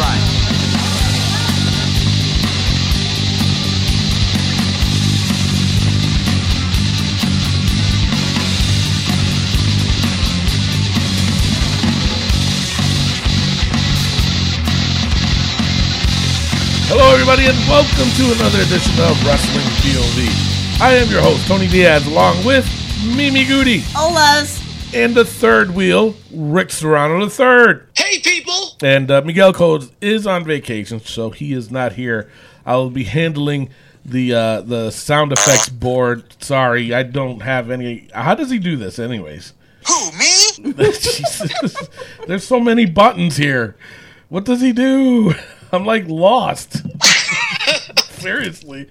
right. Hello, everybody, and welcome to another edition of Wrestling POV. I am your host, Tony Diaz, along with Mimi Goody Olas. and the third wheel, Rick Serrano the third. Hey, people! And uh, Miguel Codes is on vacation, so he is not here. I will be handling the uh, the sound effects board. Sorry, I don't have any. How does he do this, anyways? Who, me? Jesus. There's so many buttons here. What does he do? I'm like lost. Seriously.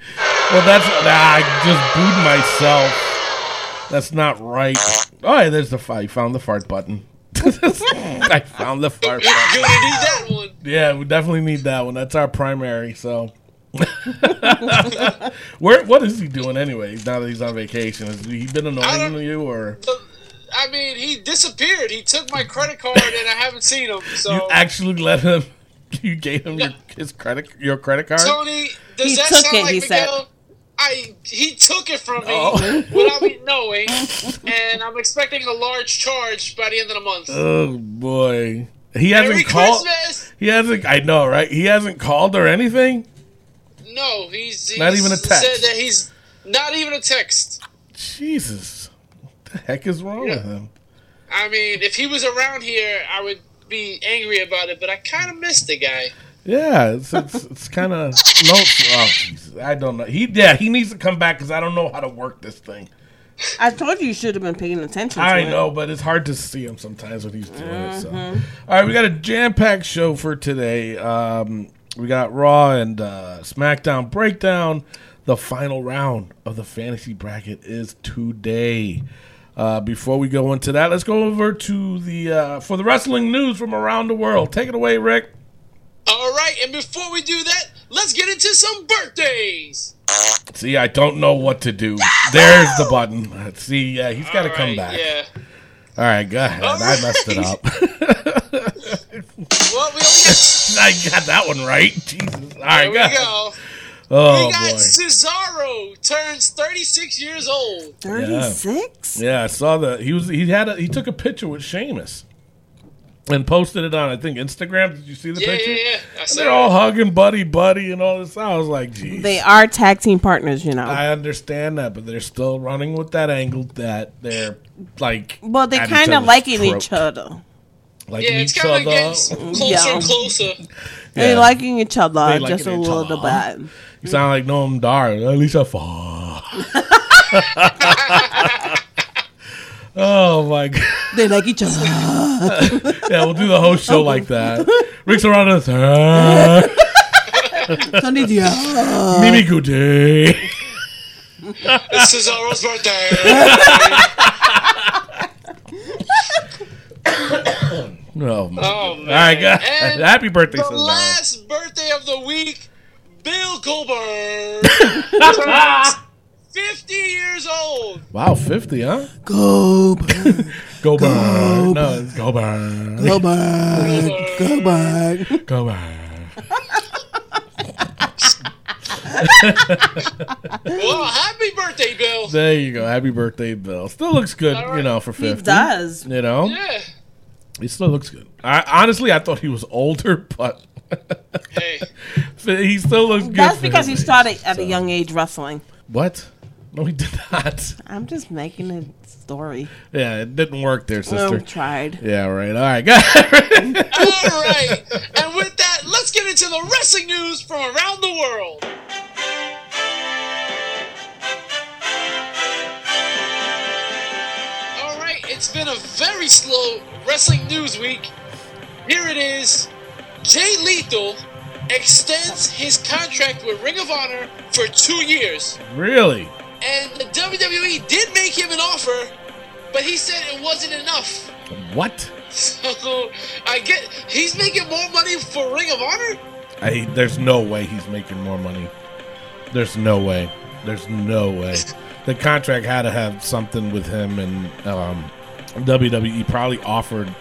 Well, that's nah, I just booed myself. That's not right. Oh, yeah, there's the. I found the fart button. I found the fart You're gonna need that one. Yeah, we definitely need that one. That's our primary. So, where what is he doing anyways? Now that he's on vacation, has he been annoying you or? I mean, he disappeared. He took my credit card, and I haven't seen him. So, You actually let him. You gave him your, his credit your credit card. Tony, does He that took sound it, like he said. I he took it from me Oh. without me knowing, and I'm expecting a large charge by the end of the month. Oh boy, he hasn't called. Christmas! He hasn't. I know, right? He hasn't called or anything. No, he's, he's Not even a text. Said that he's not even a text. Jesus, what the heck is wrong Yeah. with him? I mean, if he was around here, I would be angry about it. But I kind of miss the guy. Yeah, it's it's, it's kind of no. Oh Jesus, I don't know. He yeah, he needs to come back because I don't know how to work this thing. I told you you should have been paying attention to I it. know, but it's hard to see him sometimes when he's doing it. So, all right, we got a jam-packed show for today. Um, we got Raw and uh, SmackDown breakdown. The final round of the fantasy bracket is today. Uh, before we go into that, let's go over to the uh, for the wrestling news from around the world. Take it away, Rick. All right, and before we do that, let's get into some birthdays. See, I don't know what to do. There's the button. See, yeah, he's got to All come right, back. Yeah. All right, go ahead. All I messed it up. Well, we only got. I got that one right. Jesus. All right, There go. we ahead. go. Oh we got boy. Cesaro turns 36 years old. 36? Yeah, I saw that. He was he had a, he took a picture with Sheamus and posted it on I think Instagram. Did you see the Yeah, picture? yeah, yeah. I they're all hugging buddy buddy and all this. I was like, geez. They are tag team partners, you know. I understand that, but they're still running with that angle that they're like. well, they at each kind of liking throat. each other. Like Yeah, it's each kind of other. closer Yeah. and closer. They Yeah. liking each other They just a liking each little other. bit. You sound like Noam Dar. At least I fall. Oh my god. They like each other. Yeah, we'll do the whole show like that. Rick's around us. Uh, Tony Diaz. Mimi Goudet. It's Cesaro's birthday. Oh, man. Oh, man. All right, guys. And Happy birthday, the Cesaro. last birthday of the week, Bill Goldberg turns 50 years old. Wow, 50, huh? Go, back, Go back. No, it's go back. go back, go back. Go back. Well, happy birthday, Bill. There you go. Happy birthday, Bill. Still looks good, All right. you know, for 50. He does. You know? Yeah. He still looks good. I, honestly, I thought he was older, but Hey. he still looks good. That's because he age, started at so. a young age wrestling. What? No, he did not. I'm just making a story. Yeah, it didn't work there, sister. Um, tried. Yeah, right. All right, go ahead. All right. And with that, let's get into the wrestling news from around the world. All right, it's been a very slow wrestling news week. Here it is. Jay Lethal extends his contract with Ring of Honor for two years. really? And the WWE did make him an offer, but he said it wasn't enough. What? So I get he's making more money for Ring of Honor. I, there's no way he's making more money. There's no way. There's no way. The contract had to have something with him, and um, WWE probably offered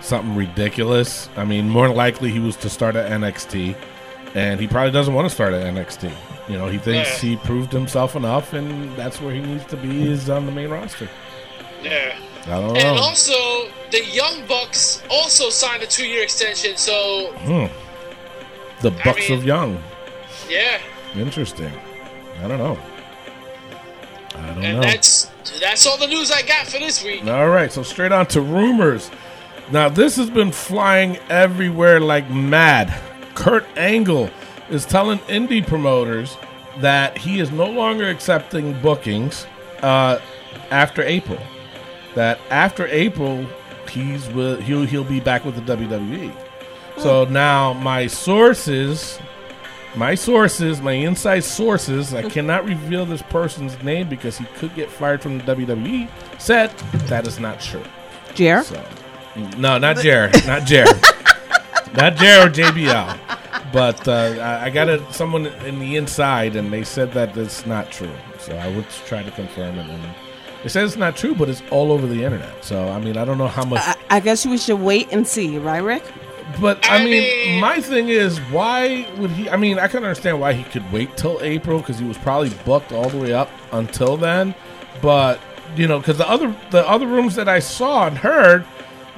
something ridiculous. I mean, more likely he was to start at NXT, and he probably doesn't want to start at NXT. You know, he thinks Yeah. he proved himself enough, and that's where he needs to be is on the main roster. Yeah. I don't know. And also, the Young Bucks also signed a two-year extension. So, hmm. The Bucks mean- of Young. yeah, Interesting. I don't know. I don't and know. that's that's all the news I got for this week. All right, so straight on to rumors. Now, this has been flying everywhere like mad. Kurt Angle is telling indie promoters that he is no longer accepting bookings uh, after April. That after April, he's with, he'll he'll be back with the WWE. So now my sources, my sources, my inside sources, I cannot reveal this person's name because he could get fired from the WWE. Said that is not true. Jer? So, no, not Jared, not Jared, not Jared or JBL. But uh, I, I got it, someone in the inside, and they said that it's not true. So I would try to confirm it. And they said it's not true, but it's all over the internet. So I mean, I don't know how much. I, I guess we should wait and see, right, Rick? But I, I mean, mean- my thing is, why would he? I mean, I can understand why he could wait till April because he was probably booked all the way up until then. But you know, because the other the other rooms that I saw and heard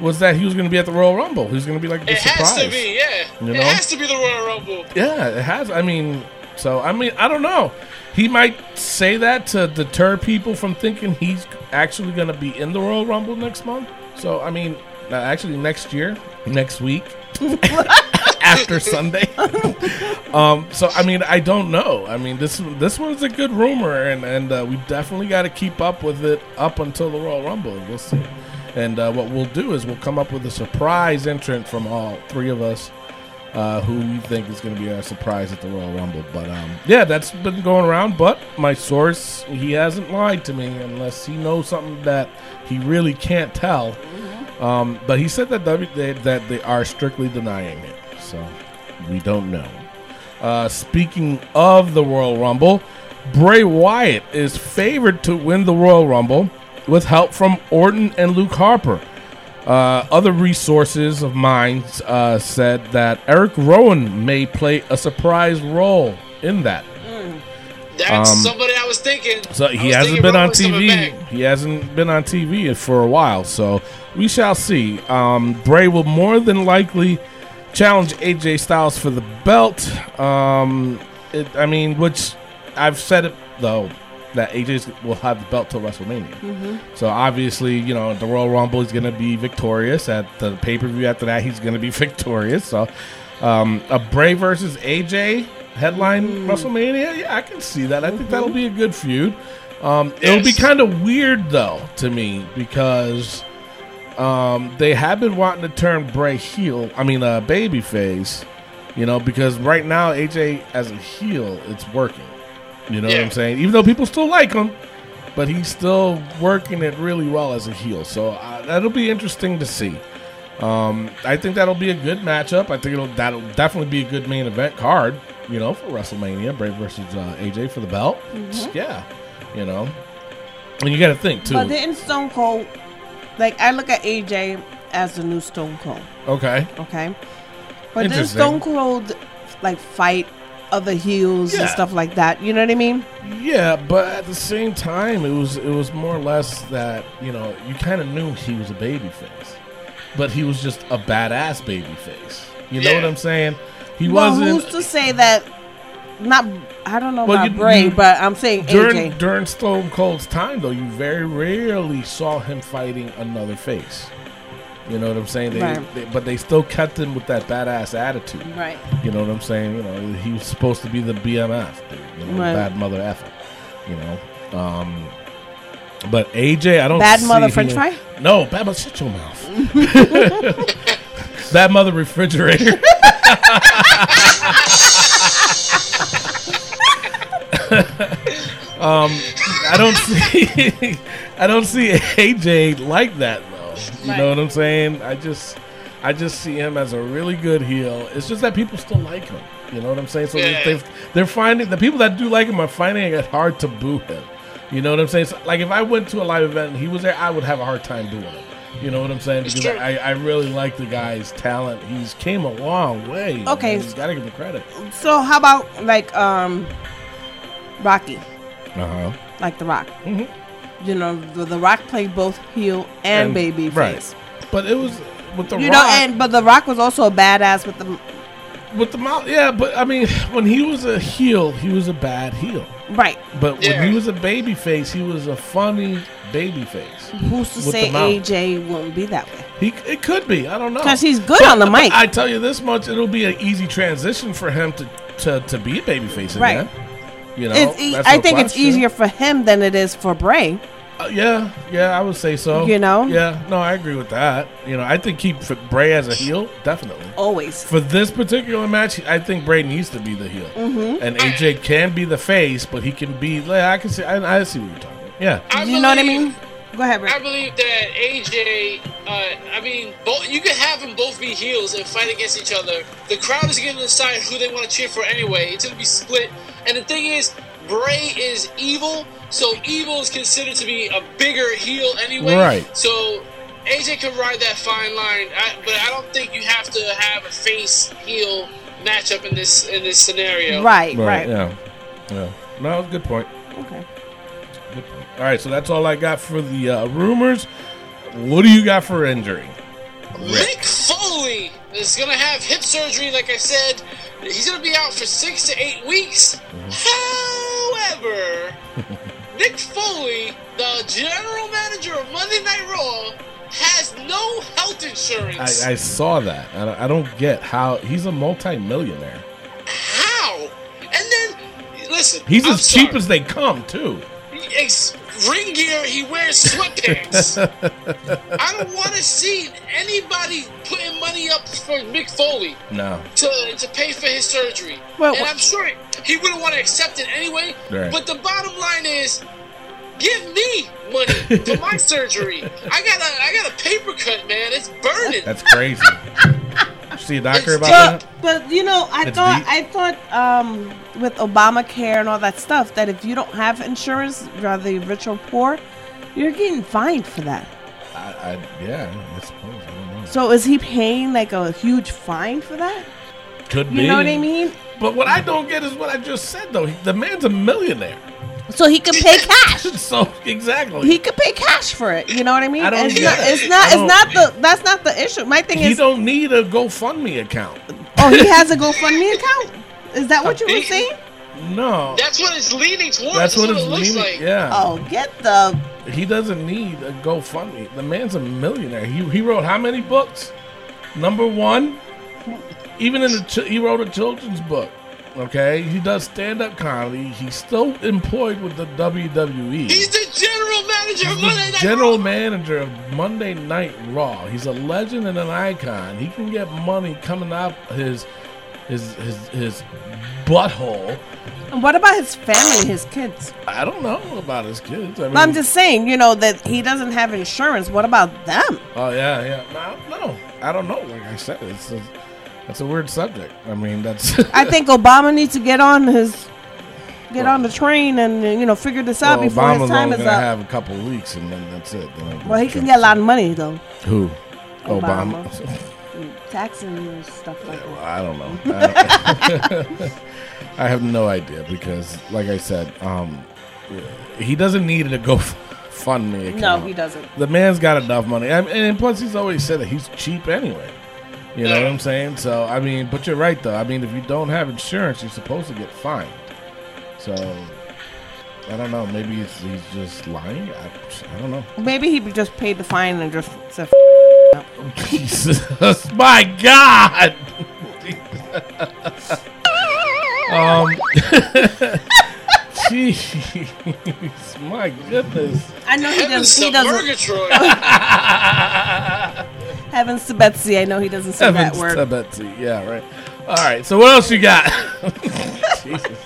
was that he was going to be at the Royal Rumble. He was going to be like It surprise. It has to be, yeah. You It know? has to be the Royal Rumble. Yeah, it has. I mean, so I mean, I don't know. He might say that to deter people from thinking he's actually going to be in the Royal Rumble next month. So I mean, uh, actually next year, next week, after Sunday. um, so I mean, I don't know. I mean, this this one's a good rumor, and and uh, we definitely got to keep up with it up until the Royal Rumble. We'll see. And uh, what we'll do is we'll come up with a surprise entrant from all three of us uh, who we think is going to be our surprise at the Royal Rumble. But um, yeah, that's been going around. But my source, he hasn't lied to me unless he knows something that he really can't tell. Um, but he said that w- they, that they are strictly denying it, so we don't know. Uh, speaking of the Royal Rumble, Bray Wyatt is favored to win the Royal Rumble with help from Orton and Luke Harper. Uh, other resources of mine uh, said that Eric Rowan may play a surprise role in that. That's Um, somebody I was thinking. So he hasn't been on TV. He hasn't been on TV for a while, so we shall see. Um, Bray will more than likely challenge AJ Styles for the belt. Um, it, I mean, which I've said it though that AJ will have the belt till WrestleMania. So obviously, you know, the Royal Rumble is going to be victorious. At the pay per view after that, he's going to be victorious. So um, a Bray versus AJ headline WrestleMania, yeah, I can see that. I think that'll be a good feud. Um, It'll be kind of weird though to me because um, they have been wanting to turn Bray heel. I mean, uh, baby face. You know, because right now AJ as a heel, it's working. You know what I'm saying? Even though people still like him, but he's still working it really well as a heel. So uh, that'll be interesting to see. Um, I think that'll be a good matchup. I think it'll that'll definitely be a good main event card. You know, for WrestleMania, Bray versus uh, AJ for the belt. Yeah, you know, and you got to think too. But didn't Stone Cold, like, I look at AJ as the new Stone Cold, okay, okay? But didn't Stone Cold, like, fight other heels Yeah. and stuff like that? You know what I mean? yeah, but at the same time, it was it was more or less that you know you kind of knew he was a baby face, but he was just a badass baby face. You know Yeah. what I'm saying? He well, wasn't. who's to say that? Not, I don't know Well, about you- Bray, you- but I'm saying during AJ. during Stone Cold's time, though, you very rarely saw him fighting another face. You know what I'm saying? They, Right. they- but they still kept him with that badass attitude. Right. You know what I'm saying? You know, he was supposed to be the BMF, dude, you know, Right. bad mother effer. You know, um, but AJ, I don't Bad mother he- French fry? No, bad mother. Shut your mouth. bad mother refrigerator. um, I don't see, I don't see AJ like that though. You know what I'm saying? I just, I just see him as a really good heel. It's just that people still like him. You know what I'm saying? So Yeah. they, they've, they're finding the people that do like him are finding it hard to boo him. You know what I'm saying? So, like if I went to a live event and he was there, I would have a hard time booing him You know what I'm saying? Because true. I, I really like the guy's talent. He's came a long way. Okay. He's got to give him credit. So how about like um, Rocky, Uh huh. like The Rock? Mhm. You know, the, the Rock played both heel and, baby right. face. But it was with the rock You Rock, know, and but The Rock was also a badass with the with the mouth. Yeah, but I mean, when he was a heel, he was a bad heel. right. But Yeah. when he was a baby face, he was a funny baby face. Who's to say. AJ wouldn't be that way? He it could be. I don't know. Because he's good on the mic. I tell you this much, it'll be an easy transition for him to to, to be a babyface Right. again. You know, It's e- that's I no think it's question. easier for him than it is for Bray. Uh, yeah, yeah, I would say so. You know? Yeah, no, I agree with that. You know, I think keep for Bray as a heel, definitely. Always. For this particular match, I think Bray needs to be the heel, Mm-hmm. and AJ can be the face, but he can be. Like, I can see. I, I see what you're talking. About. Yeah, I You know what I mean? Go ahead, Bray. I believe that AJ, uh, I mean, both, you can have them both be heels and fight against each other. The crowd is going to decide who they want to cheer for anyway. It's going to be split. And the thing is, Bray is evil, so evil is considered to be a bigger heel anyway. Right. So AJ can ride that fine line, I, but I don't think you have to have a face heel matchup in this in this scenario. Right, right. Yeah, yeah. No, good point. Okay. Good point. All right, so that's all I got for the uh, rumors. What do you got for injury? Mick Foley is going to have hip surgery, like I said. He's going to be out for six to eight weeks. However, Mick Foley, the general manager of Monday Night Raw, has no health insurance. I, I saw that. I don't, I don't get how he's a multi-millionaire. How? And then, listen, He's I'm as cheap as they come too. Ex- ring gear, he wears sweatpants. I don't want to see anybody putting money up for Mick Foley. No. to, to pay for his surgery. Well, and I'm sure he wouldn't want to accept it anyway. Right. But the bottom line is, give me money for my surgery. I got a I got a paper cut, man. It's burning. That's crazy. See a doctor about But, that? but you know, I It's thought deep. I thought um, with Obamacare and all that stuff that if you don't have insurance, whether you're rich or poor, you're getting fined for that. I, I, yeah, I suppose. I don't know. So is he paying like a huge fine for that? Could be You be. know what I mean? But what I don't get is what I just said though. The man's a millionaire. So he could pay cash. so exactly. He could pay cash for it. You know what I mean? I don't it's, not, it's not. It's don't- the. That's not the issue. My thing He is. He don't need a GoFundMe account. Oh, he has a GoFundMe account. Is that what you were He- saying? No. That's what it's leaning towards. That's what it it's looks leaning. like. Yeah. Oh, get the. He doesn't need a GoFundMe. The man's a millionaire. He he wrote how many books? Number one. Even in the ch- he wrote a children's book. Okay, he does stand up comedy. He's still employed with the WWE. He's the general manager of Monday the Night general Raw. manager of Monday Night Raw. He's a legend and an icon. He can get money coming out his his his his butthole. And what about his family, his kids? I don't know about his kids. I mean, I'm just saying, you know, that he doesn't have insurance. What about them? Oh yeah, yeah. No, no, I don't know. Like I said, it's a, that's a weird subject. I mean, that's. I think Obama needs to get on his. Get on the train and you know figure this out well, before Obama's his time only is gonna up. have a couple of weeks, and then that's it. Then well, he can get a lot of money though, Who? Obama. Obama. taxing and stuff like Well, that. I don't know. I, don't- I have no idea because, like I said, um, he doesn't need to go fund me. No, he doesn't. The man's got enough money, I mean, and plus he's always said that he's cheap anyway. You know what I'm saying? So I mean, but you're right though. I mean, if you don't have insurance, you're supposed to get fined. So I don't know. Maybe it's, he's just lying. I, I don't know. Maybe he just paid the fine and just said, Jesus, my God. um, jeez, my goodness. I know he doesn't. to He doesn't. Murgatroyd. Heavens to Betsy. I know he doesn't say that Heavens word. to Betsy. Yeah, right. All right. So what else you got? Jesus.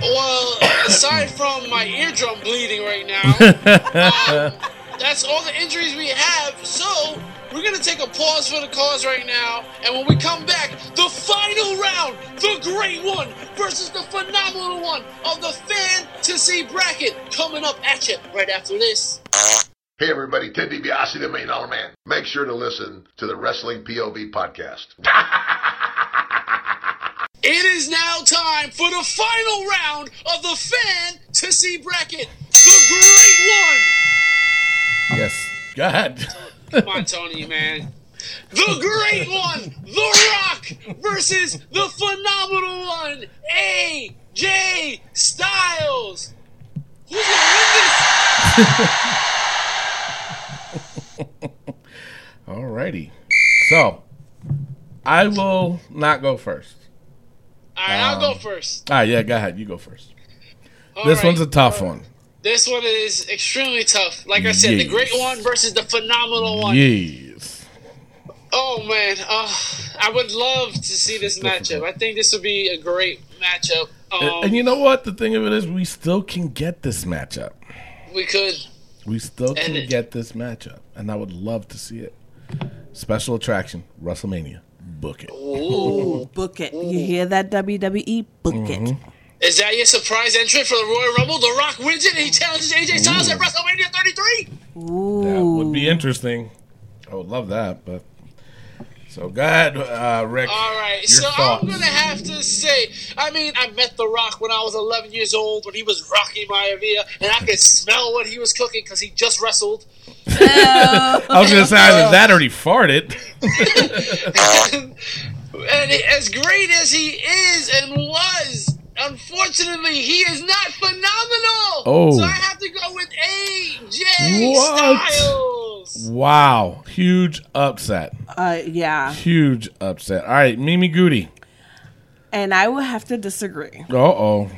Well, aside from my eardrum bleeding right now, um, that's all the injuries we have. So we're gonna take a pause for the cause right now, and when we come back, the final round, the great one versus the phenomenal one of the fantasy bracket, coming up at you right after this. Hey everybody, Ted DiBiase, the Million Dollar Man. Make sure to listen to the Wrestling POV podcast. It is now time for the final round of the fantasy bracket. The great one. Yes. Go ahead. Come on, Tony, man. The great one, The Rock versus the phenomenal one, AJ Styles. Who's gonna win this? Alrighty. So, I will not go first. All right, I'll go first. Ah, yeah, go ahead. You go first. All this right. one's a tough one. This one is extremely tough. Like I said, the great one versus the phenomenal one. Yes. Oh man, uh, I would love to see this matchup. I think this would be a great matchup. And, Um, and you know what? The thing of it is, we still can get this matchup. we could. We still can it- get this matchup, and I would love to see it. Special attraction, WrestleMania. Book it. Ooh, book it. You hear that, WWE? Book Mm-hmm. it. Is that your surprise entrant for the Royal Rumble? The Rock wins it and he challenges AJ Styles at WrestleMania 33. Ooh. That would be interesting. I would love that, but so go ahead, uh, Rick. All right, Your so thoughts. I'm gonna have to say, I mean, I met The Rock when I was 11 years old when he was Rocky Maivia, and I could smell what he was cooking because he just wrestled. I was gonna say either that or he farted. and as great as he is and was, unfortunately, he is not phenomenal. Oh. So I have to go with AJ What? Styles. Wow, huge upset. Uh, yeah. Huge upset. All right, Mimi Goody. And I will have to disagree Uh oh,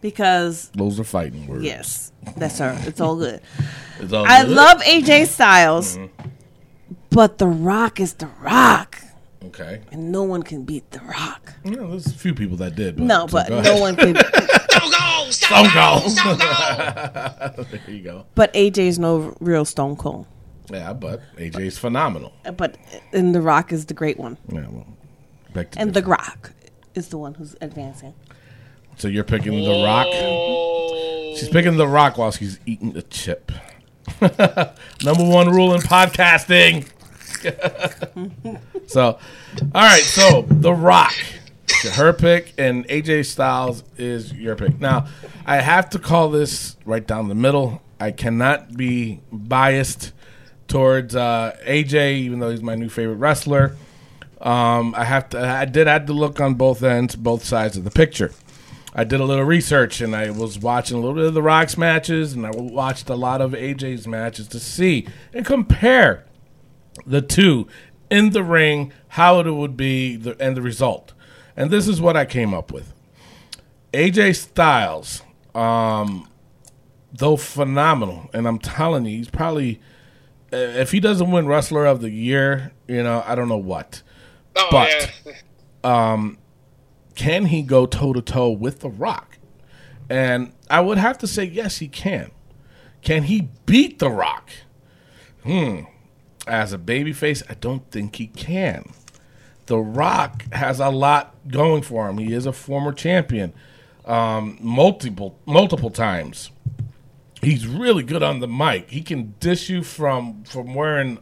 because, those are fighting words. yes, that's her. It's all good. It's all I good. love AJ Styles, Mm-hmm. but The Rock is The Rock. Okay. And no one can beat The Rock. Yeah, there's a few people that did. But, No, so but no one can. Stone Cold, Stone Stone Cold, Cold. Stone Cold. there you go. But AJ's no real Stone Cold. Yeah, but AJ's phenomenal. But and The Rock is the great one, Yeah, well, back to and The. Rock is the one who's advancing. So you're picking the Rock. Oh. She's picking the Rock while she's eating a chip. Number one rule in podcasting. so, all right. So the Rock, her pick, and AJ Styles is your pick. Now, I have to call this right down the middle. I cannot be biased towards uh, AJ, even though he's my new favorite wrestler. Um, I have to. I did have to look on both ends, both sides of the picture. I did a little research and I was watching a little bit of the Rocks matches and I watched a lot of AJ's matches to see and compare the two in the ring, how it would be, the, and the result. And this is what I came up with. AJ Styles, um, though phenomenal, and I'm telling you, he's probably uh, if he doesn't win Wrestler of the Year, you know, I don't know what. Oh, But- yeah. can he go toe to toe with The Rock? And I would have to say yes, he can. Can he beat The Rock? Hmm. As a babyface, I don't think he can. The Rock has a lot going for him. He is a former champion, um, multiple multiple times. He's really good on the mic. He can dish you from from wearing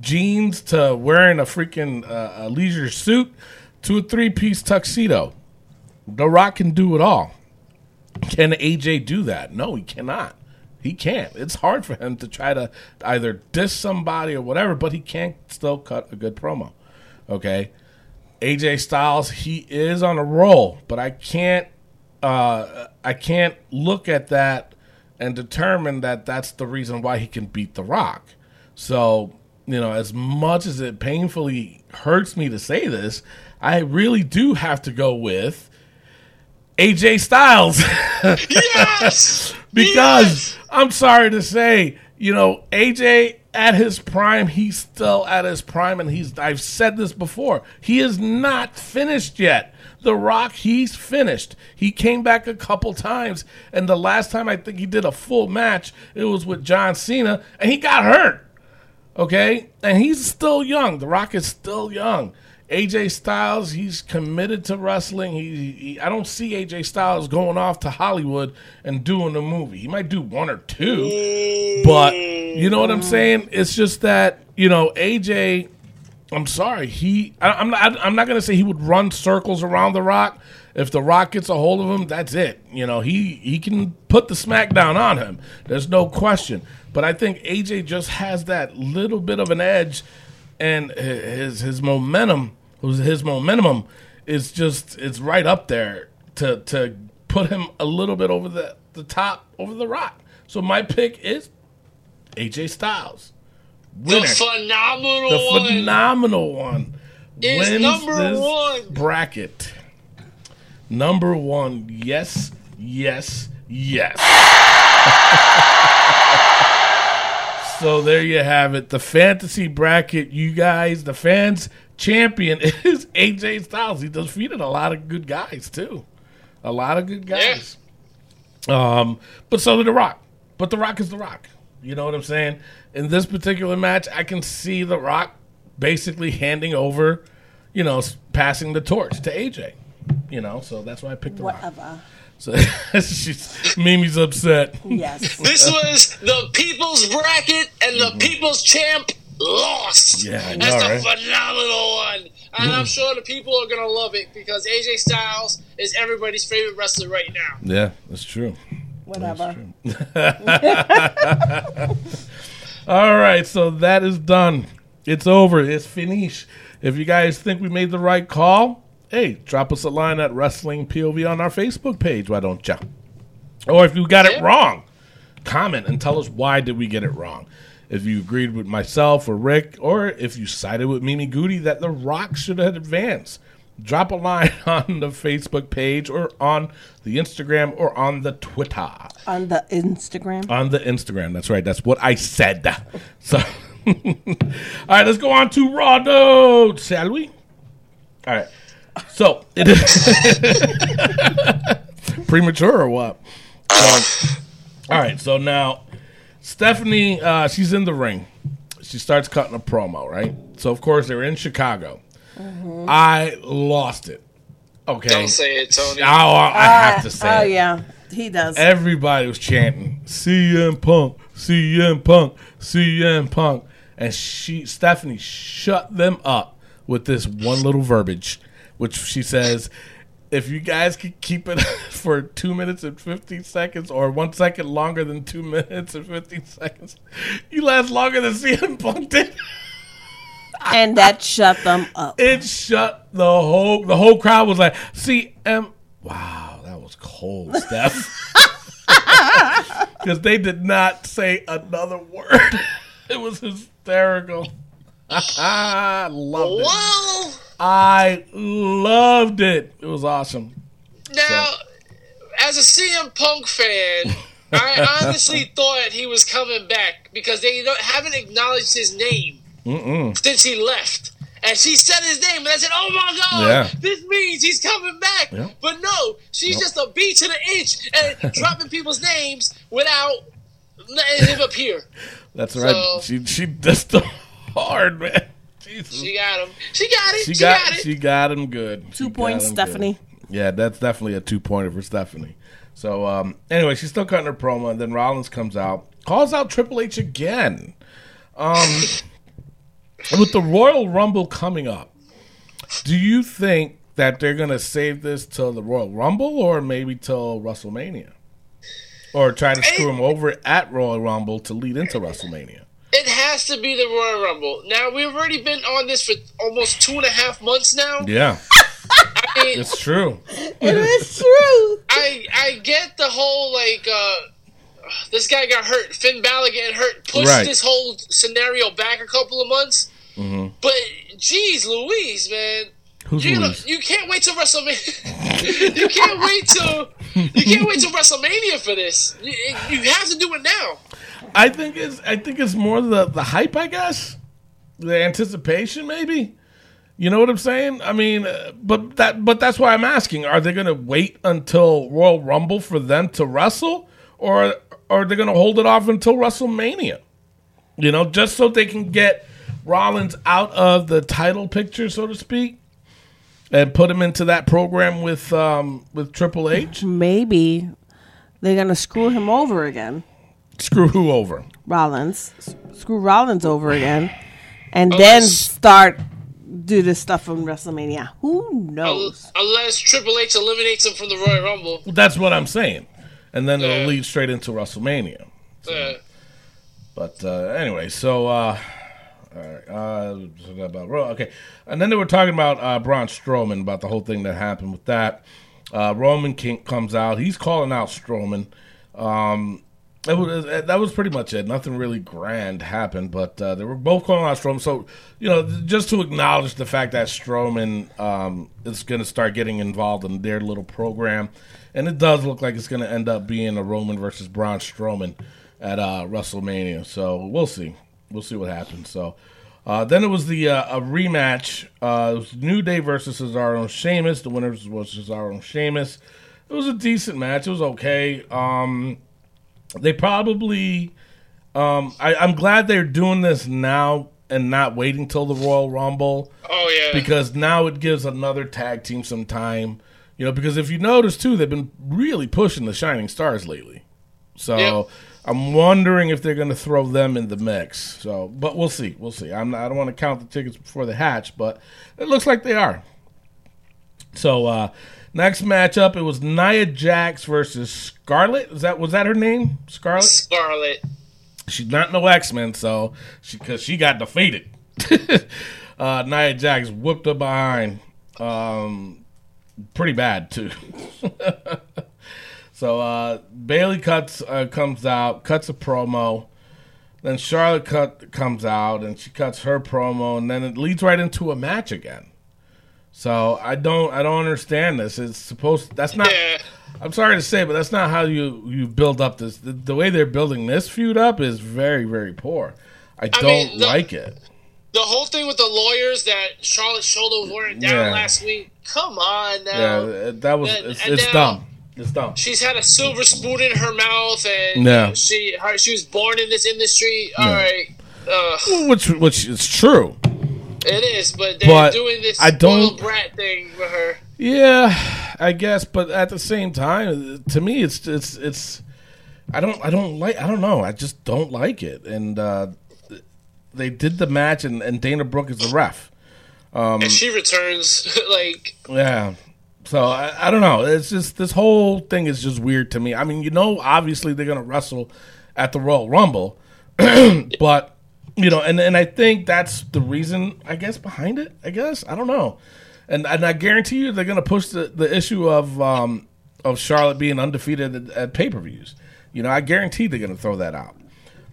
jeans to wearing a freaking uh, a leisure suit to a three piece tuxedo. The Rock can do it all. Can AJ do that? No, he cannot. He can't. It's hard for him to try to either diss somebody or whatever, but he can't still cut a good promo. Okay. AJ Styles, he is on a roll, but I can't uh, I can't look at that and determine that that's the reason why he can beat The Rock. So, you know, as much as it painfully hurts me to say this, I really do have to go with AJ Styles. yes! because Yes! I'm sorry to say, you know, AJ at his prime, he's still at his prime, and he's I've said this before. He is not finished yet. The Rock, he's finished. He came back a couple times, and the last time I think he did a full match, it was with John Cena, and he got hurt. Okay? And he's still young. The Rock is still young. AJ Styles, he's committed to wrestling. He, he, I don't see AJ Styles going off to Hollywood and doing a movie. He might do one or two, but you know what I'm saying? It's just that you know AJ. I'm sorry, he. I, I'm not. I'm not gonna say he would run circles around the Rock. If the Rock gets a hold of him, that's it. You know, he he can put the smackdown on him. There's no question. But I think AJ just has that little bit of an edge, and his his momentum, his momentum, is just it's right up there to to put him a little bit over the the top over the Rock. So my pick is AJ Styles. The Winner. phenomenal The one. phenomenal one Is wins number one. bracket. Number one, yes, yes, yes. so there you have it. The fantasy bracket, you guys, the fans champion is AJ Styles. He defeated a lot of good guys too. A lot of good guys. Um, but so did The Rock. But The Rock is The Rock. You know what I'm saying? In this particular match, I can see The Rock basically handing over, you know, passing the torch to AJ. You know, so that's why I picked The Rock. Whatever. So she's Mimi's upset. Yes. This was the people's bracket, and the people's champ lost. Yeah, I know, That's a right? Phenomenal one. And I'm sure the people are gonna love it because AJ Styles is everybody's favorite wrestler right now. Yeah, that's true. Whatever. All right, so that is done. It's over. It's finished. If you guys think we made the right call, hey, drop us a line at Wrestling POV on our Facebook page. Why don't you? Or if you got it wrong, comment and tell us why did we get it wrong. If you agreed with myself or Rick, or if you sided with Mimi Goody that The Rock should have advanced, drop a line on the Facebook page or on the Instagram or on the Twitter On the Instagram. on the Instagram. That's right. That's what I said. So, all right, let's go on to Raw notes, shall we? All right. So it is premature or what? So, all right. So now Stephanie, uh, she's in the ring. She starts cutting a promo, right? So of course they're in Chicago. I lost it. Okay. Don't say it, Tony. Oh, I have to say. Oh yeah, he does. Everybody was chanting CM Punk, CM Punk, CM Punk, and she Stephanie shut them up with this one little verbiage, which she says, "If you guys could keep it for two minutes and fifteen seconds, or one second longer than two minutes and fifteen seconds, you last longer than CM Punk did." and that shut them up. It shut the whole the whole crowd was like, CM. Wow, that was cold, Steph. Because they did not say another word. It was hysterical. I loved it. I loved it. It was awesome. now, as a CM Punk fan, I honestly thought he was coming back because they don't, haven't acknowledged his name since he left. And she said his name, and I said, "Oh my God, Yeah. this means he's coming back." Yeah. But no, she's just a B to the inch and dropping people's names without letting him appear. That's right. So- she she dissed them hard, man. Jesus. She got him. She got it. She She, got, got, it. she got him good. Two got points, him good. Stephanie. Yeah, that's definitely a two pointer for Stephanie. So um, anyway, she's still cutting her promo, and then Rollins comes out, calls out Triple H again. Um, with the Royal Rumble coming up, do you think that they're gonna save this till the Royal Rumble, or maybe till WrestleMania, or try to screw him over at Royal Rumble to lead into WrestleMania? It has to be the Royal Rumble. Now we've already been on this for almost two and a half months now. Yeah, I mean, it's true. It is true. I I get the whole like uh this guy got hurt, Finn Balor getting hurt, pushed Right. this whole scenario back a couple of months. Mm-hmm. But geez, Louise, man, Who's you Louise? you can't wait till WrestleMania. you can't wait till you can't wait till WrestleMania for this. You, you have to do it now. I think it's I think it's more the the hype, I guess, the anticipation, maybe. You know what I'm saying? I mean, uh, but that but that's why I'm asking: Are they going to wait until Royal Rumble for them to wrestle, or, or are they going to hold it off until WrestleMania? You know, just so they can get Rollins out of the title picture, so to speak. and put him into that program with um, with Triple H. Maybe they're gonna screw him over again. Screw who over? Rollins, S- screw Rollins over again, and then Unless- start do this stuff from WrestleMania. Who knows? Unless Triple H eliminates him from the Royal Rumble. That's what I'm saying. And then Yeah. it'll lead straight into WrestleMania. Uh, But uh, anyway, so uh, all right, uh, about Raw, okay, and then they were talking about uh, Braun Strowman about the whole thing that happened with that. Uh, Roman King comes out, he's calling out Strowman. Um, it was, that was pretty much it. Nothing really grand happened, but uh, they were both calling out Strowman. So you know, just to acknowledge the fact that Strowman um, is going to start getting involved in their little program, and it does look like it's going to end up being a Roman versus Braun Strowman at uh, WrestleMania. So we'll see. We'll see what happens. So uh, then it was the uh, a rematch. Uh, it was New Day versus Cesaro and Sheamus. The winners was Cesaro and Sheamus. It was a decent match. It was okay. Um, they probably. Um, I, I'm glad they're doing this now and not waiting till the Royal Rumble oh yeah. because now it gives another tag team some time. You know, because if you notice too, they've been really pushing the Shining Stars lately. So Yep. I'm wondering if they're going to throw them in the mix. So, but we'll see. We'll see. I'm not, I don't want to count the tickets before the hatch, but it looks like they are. So uh next matchup, it was Nia Jax versus Scarlett. Is that was that her name? Scarlett. Scarlet. She's not no X Men, so she because she got defeated. uh, Nia Jax whooped her behind, um, pretty bad too. so uh, Bayley cuts uh, comes out, cuts a promo. Then Charlotte cut comes out and she cuts her promo, and then it leads right into a match again. So I don't I don't understand this. It's supposed that's not. Yeah. I'm sorry to say, but that's not how you you build up this. The, the way they're building this feud up is very very poor. I don't mean, the- like it. The whole thing with the lawyers that Charlotte shoulder weren't down Yeah. last week. Come on now. Yeah, that was and- it's, and it's now- dumb. It's dumb. She's had a silver spoon in her mouth, and Yeah. she her, she was born in this industry. All Yeah. right, uh, Which which is true. It is, but they're But doing this I don't- brat thing with her. Yeah, I guess, but at the same time, to me, it's it's it's. I don't I don't like I don't know I just don't like it and uh, they did the match and, and Dana Brooke is the ref Um, and she returns like Yeah. So I, I don't know. It's just this whole thing is just weird to me. I mean, you know, obviously they're gonna wrestle at the Royal Rumble, but you know, and and I think that's the reason I guess behind it. I guess I don't know, and and I guarantee you they're gonna push the, the issue of um of Charlotte being undefeated at, at pay per views. You know, I guarantee they're gonna throw that out.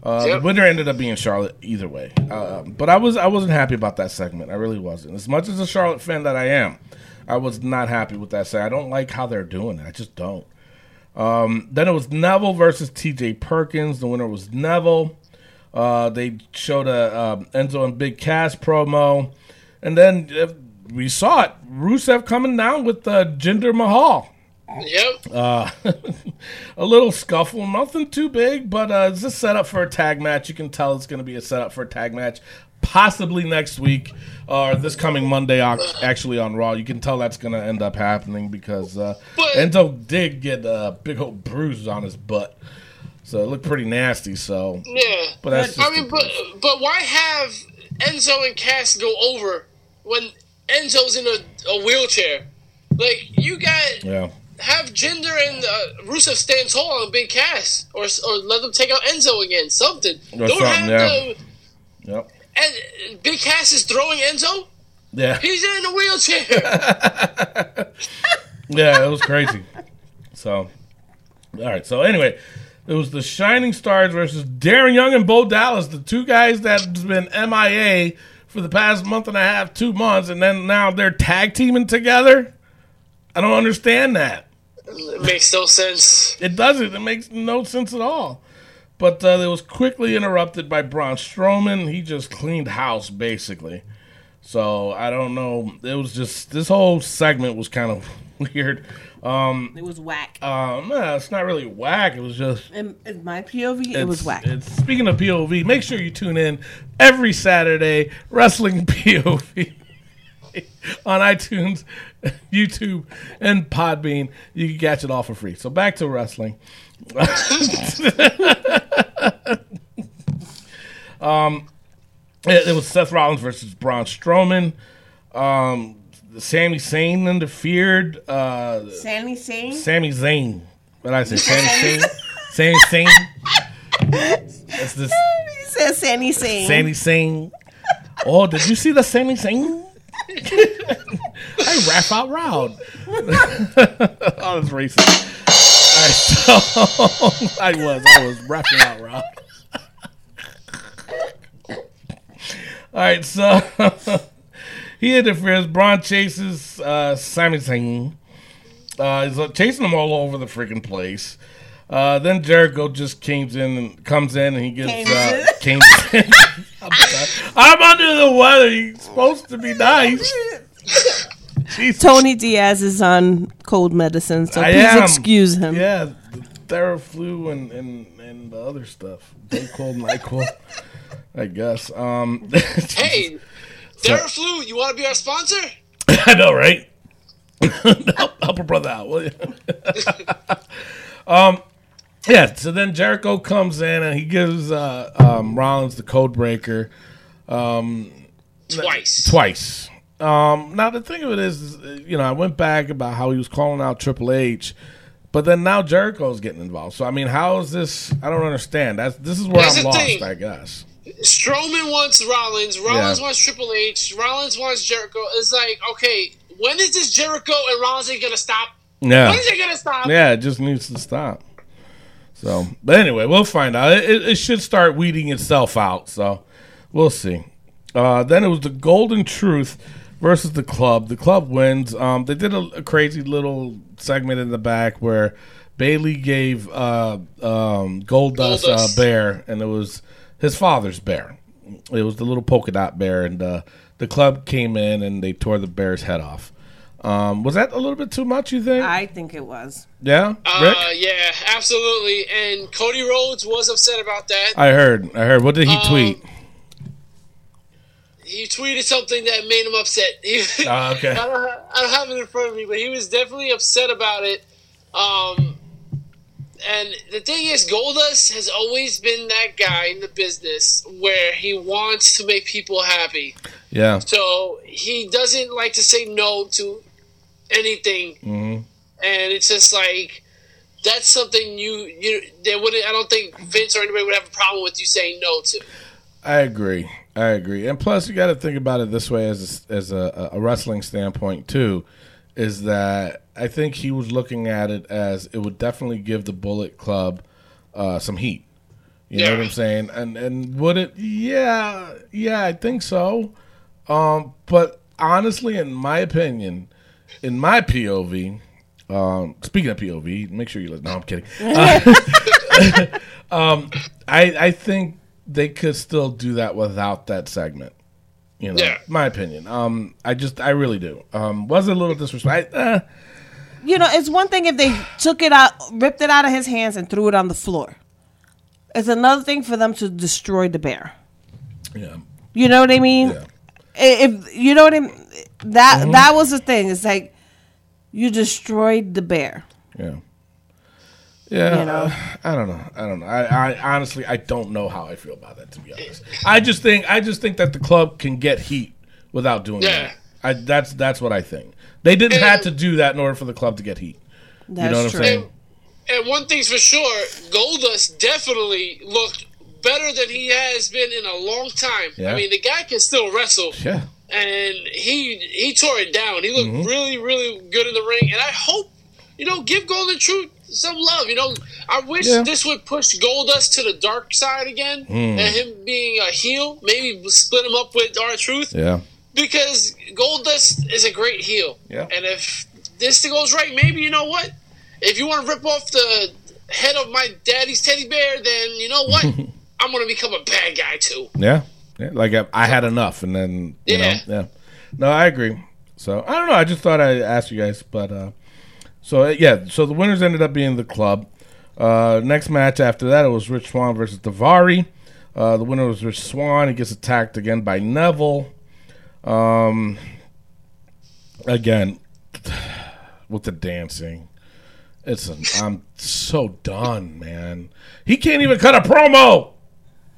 Uh, Yep. The winner ended up being Charlotte either way, um, but I was I wasn't happy about that segment. I really wasn't. As much as a Charlotte fan that I am, I was not happy with that segment. I don't like how they're doing it. I just don't. Um, then it was Neville versus T.J. Perkins. The winner was Neville. Uh, they showed a um, Enzo and Big Cass promo, and then uh, we saw it. Rusev coming down with uh, Jinder Mahal yep. uh, a little scuffle, nothing too big, but uh, it's a setup for a tag match. You can tell it's going to be a setup for a tag match, possibly next week or this coming Monday, actually on Raw. You can tell that's going to end up happening because uh, But- Enzo did get a big old bruise on his butt, so it looked pretty nasty. So, Yeah. but that's I mean, but but why have Enzo and Cass go over when Enzo's in a, a wheelchair? Like you got yeah, have Jinder and uh, Rusev stand tall on Big Cass, or or let them take out Enzo again. Something. Or Don't something, have yeah. the yep, and Big Cass is throwing Enzo. yeah, He's in a wheelchair. yeah. It was crazy. so, all right. So anyway, it was the Shining Stars versus Darren Young and Bo Dallas, the two guys that's been MIA for the past month and a half, two months, and then now they're tag teaming together. I don't understand that. it makes no sense. It doesn't. It makes no sense at all. But uh, it was quickly interrupted by Braun Strowman. He just cleaned house, basically. So I don't know. It was just this whole segment was kind of weird. Um, It was whack. um, no, it's not really whack. It was just in, in my POV, it was whack. It's speaking of POV. Make sure you tune in every Saturday. Wrestling POV. on iTunes, YouTube, and Podbean. You can catch it all for free. So back to wrestling. um, it, it was Seth Rollins versus Braun Strowman. Um, Sami Zayn interfered. Uh, Sammy Singh. Sami Zayn. What did I say? Sami Zayn. Sami Zayn. That's this He said Sammy Singh. Sami Zayn. Oh, did you see the Sami Zayn? I rap out loud. oh, that's racist. All right, so I was, I was rapping out loud. All right, so he interferes. Braun chases uh, Sami Zayn. Uh, he's uh, chasing him all over the freaking place. Uh, then Jericho just comes in and comes in and he gets Cames uh, in. in. I'm. I'm under the weather. You're supposed to be nice. Jesus. Tony Diaz is on cold medicine, so I please am. excuse him. Yeah, the Theraflu and, and, and the other stuff. Day cold, night cold. I guess. Um, Hey, Theraflu, you want to be our sponsor? I know, right? help, help a brother out, will you? um, yeah. So then Jericho comes in and he gives uh, um, Rollins the code breaker Um, Twice. twice. Um, now the thing of it is, is, you know, I went back about how he was calling out Triple H, but then now Jericho's getting involved. So I mean, how is this? I don't understand. That's this is where Here's I'm lost. thing. I guess. Strowman wants Rollins. Rollins Yeah. wants Triple H. Rollins wants Jericho. It's like, okay, when is this Jericho and Rollins gonna stop? Yeah. When is it gonna stop? Yeah, it just needs to stop. So, but anyway, we'll find out. It, it, should start weeding itself out. So, we'll see. Uh, then it was the Golden Truth versus the Club. The Club wins. Um, they did a, a crazy little segment in the back where Bayley gave uh, um, Goldust, Goldust. a bear, and it was his father's bear. It was the little polka dot bear, and uh, the club came in and they tore the bear's head off. Um, was that a little bit too much? You think? I think it was. yeah, Rick. Uh, yeah, absolutely. And Cody Rhodes was upset about that. I heard. I heard. What did he Um, tweet? He tweeted something that made him upset. He- Ah, okay. I, don't I don't have it in front of me, but he was definitely upset about it. Um, and the thing is, Goldust has always been that guy in the business where he wants to make people happy. Yeah. So he doesn't like to say no to anything, Mhm. and it's just like that's something you you they wouldn't. I don't think Vince or anybody would have a problem with you saying no to. I agree. I agree. And plus, you got to think about it this way as a, as a, a wrestling standpoint too, is that I think he was looking at it as it would definitely give the Bullet Club uh, some heat. You know what I'm saying? And and would it? Yeah, yeah, I think so. Um, but honestly, in my opinion, in my POV, um, speaking of POV, make sure you listen. No, I'm kidding. um, I I think they could still do that without that segment. You know, Yeah. my opinion. Um, I just I really do. Um, was a little disrespect? Uh, You know, it's one thing if they took it out, ripped it out of his hands, and threw it on the floor. It's another thing for them to destroy the bear. yeah, You know what I mean? yeah, If you know what I mean, that that was the thing. It's like you destroyed the bear. yeah. Yeah, You know? uh, I don't know. I don't know. I, I honestly, I don't know how I feel about that. To be honest, I just think, I just think that the club can get heat without doing Yeah. that. I, that's that's what I think. They didn't have to do that in order for the club to get heat. That's you know what true. I'm saying? And one thing's for sure, Goldust definitely looked better than he has been in a long time. Yeah. I mean, the guy can still wrestle, Yeah, and he he tore it down. He looked Mm-hmm. really, really good in the ring, and I hope you know give Golden Truth some love. You know, I wish Yeah. this would push Goldust to the dark side again, Hmm. and him being a heel. Maybe split him up with R-Truth yeah, because Goldust is a great heel. Yeah. And if this thing goes right, maybe you know what? If you want to rip off the head of my daddy's teddy bear, then you know what? I'm gonna become a bad guy too. yeah. yeah. Like I, I had enough, and then you Yeah. know, yeah. No, I agree. So I don't know. I just thought I'd ask you guys, but uh, so uh, yeah. So the winners ended up being the club. Uh, next match after that, it was Rich Swann versus Daivari. Uh, the winner was Rich Swann. He gets attacked again by Neville. Um, again with the dancing. It's I'm so done, man. He can't even cut a promo.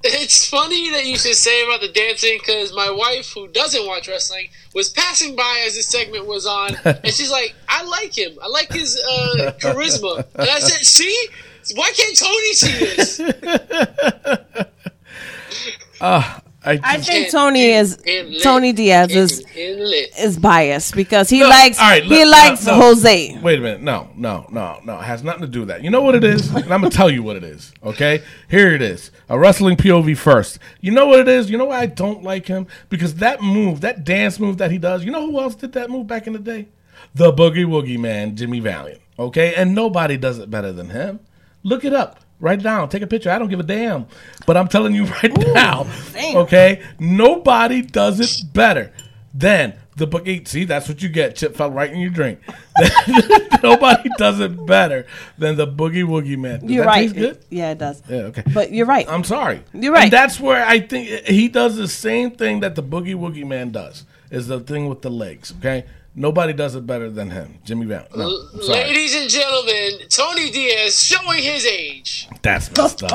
It's funny that you should say about the dancing because my wife, who doesn't watch wrestling, was passing by as this segment was on, and she's like, "I like him. I like his uh, charisma." And I said, "See, why can't Tony see this?" I, I think And- Tony and- is and lit. Tony Diaz is And- and lit. is biased because he No, likes all right, he look, no, likes no. Jose. Wait a minute. No, no, no, no. It has nothing to do with that. You know what it is? And I'm going to tell you what it is. Okay? Here it is. A wrestling POV first. You know what it is? You know why I don't like him? Because that move, that dance move that he does, you know who else did that move back in the day? The Boogie Woogie Man, Jimmy Valiant. Okay? And nobody does it better than him. Look it up. Write it down. Take a picture. I don't give a damn. But I'm telling you right now. damn. Okay? Nobody does it better than the boogie. See, that's what you get. Chip fell right in your drink. Nobody does it better than the Boogie Woogie Man. Does You're right. Yeah, it does. Yeah, okay. But you're right. I'm sorry. You're right. And that's where I think he does the same thing that the Boogie Woogie Man does. Is the thing with the legs. Okay. Nobody does it better than him, Jimmy Valiant. No, Ladies and gentlemen, Tony Diaz showing his age. That's messed up.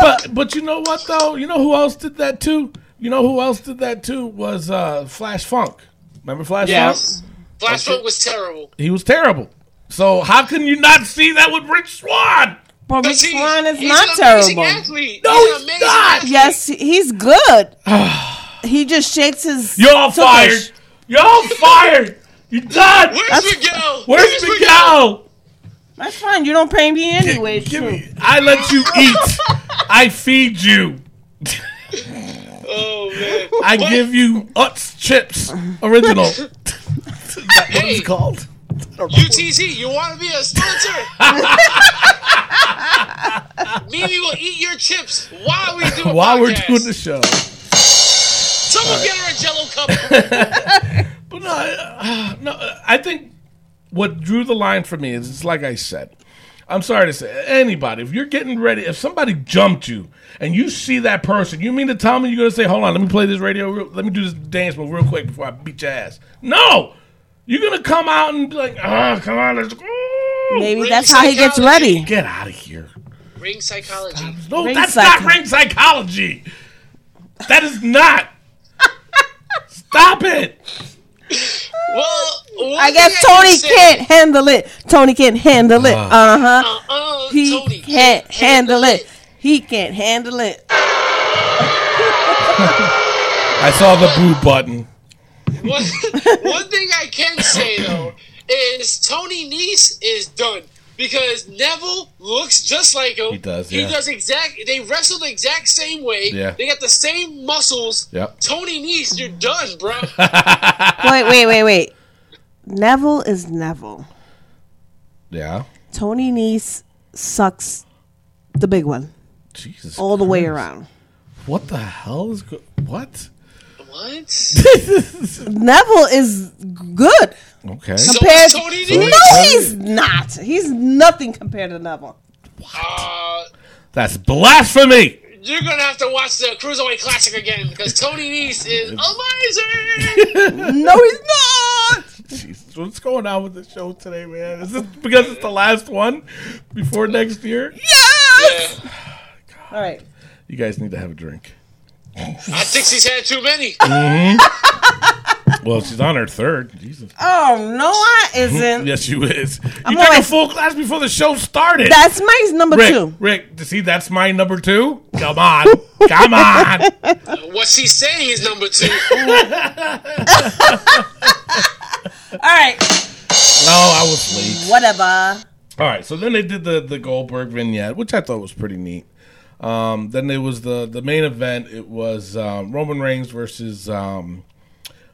but but you know what though? You know who else did that too? You know who else did that too? Was uh, Flash Funk. Remember Flash Yes. Funk? Flash Funk was terrible. He was terrible. So how can you not see that with Rich Swann? but Rich Because he- Swan is he's not an terrible. athlete. No, he's, he's not. athlete. Yes, he's good. he just shakes his. You're all tuchus. fired. You're all fired. You're done. Where's Miguel? Where's Miguel? That's fine. You don't pay me anyway. Give too. me. I let you eat. I feed you. Oh man. I What? give you Utz chips, original. Is that what it's called? UTZ, you want to be a sponsor? Mimi will eat your chips while we do a While we're doing the show. Someone get her a Jello cup. But no, uh, no, uh, I think what drew the line for me is it's like I said. I'm sorry to say, anybody, if you're getting ready, if somebody jumped you and you see that person, you mean to tell me you're going to say, hold on, let me play this radio, real, let me do this dance move real quick before I beat your ass? No! You're going to come out and be like, oh, come on, let's go. Maybe Ring that's how he gets ready. Get out of here. Ring psychology. No, Ring that's psycho- not ring psychology. That is not. Stop it. Well, I guess Tony can say- can't handle it. Tony can't handle it. Uh-huh. Uh-huh. Uh huh. Uh-uh, He Tony can't handle it. He can't handle it. I saw the boo button. One, one thing I can say though is Tony Nese is done because Neville looks just like him. He does, He yeah. does exact. They wrestle the exact same way. Yeah. They got the same muscles. Yep. Tony Nese, you're done, bro. Wait, wait, wait, wait. Neville is Neville. Yeah. Tony Nese sucks the big one Jesus. all the way around. What the hell is go- what? what? Neville is good Okay. So compared. is Tony Nese. no, he's not. He's nothing compared to Neville. Uh, That's blasphemy. you're gonna have to watch the Cruiserweight Classic again because Tony Nese is amazing. No, he's not. Jesus, what's going on with the show today, man? Is this because it's the last one before next year? Yes. yeah. All right. You guys need to have a drink. I think she's had too many. Mm-hmm. Well, she's on her third. Jesus. Oh no, I isn't. Yes, you is. You I'm drank a full class before the show started. That's my number Rick, two. Rick, see, that's my number two. Come on, come on. What she's saying is number two. All right. No, I was late. Whatever. All right, so then they did the the Goldberg vignette, which I thought was pretty neat. Um, then there was the the main event. It was um, Roman Reigns versus um,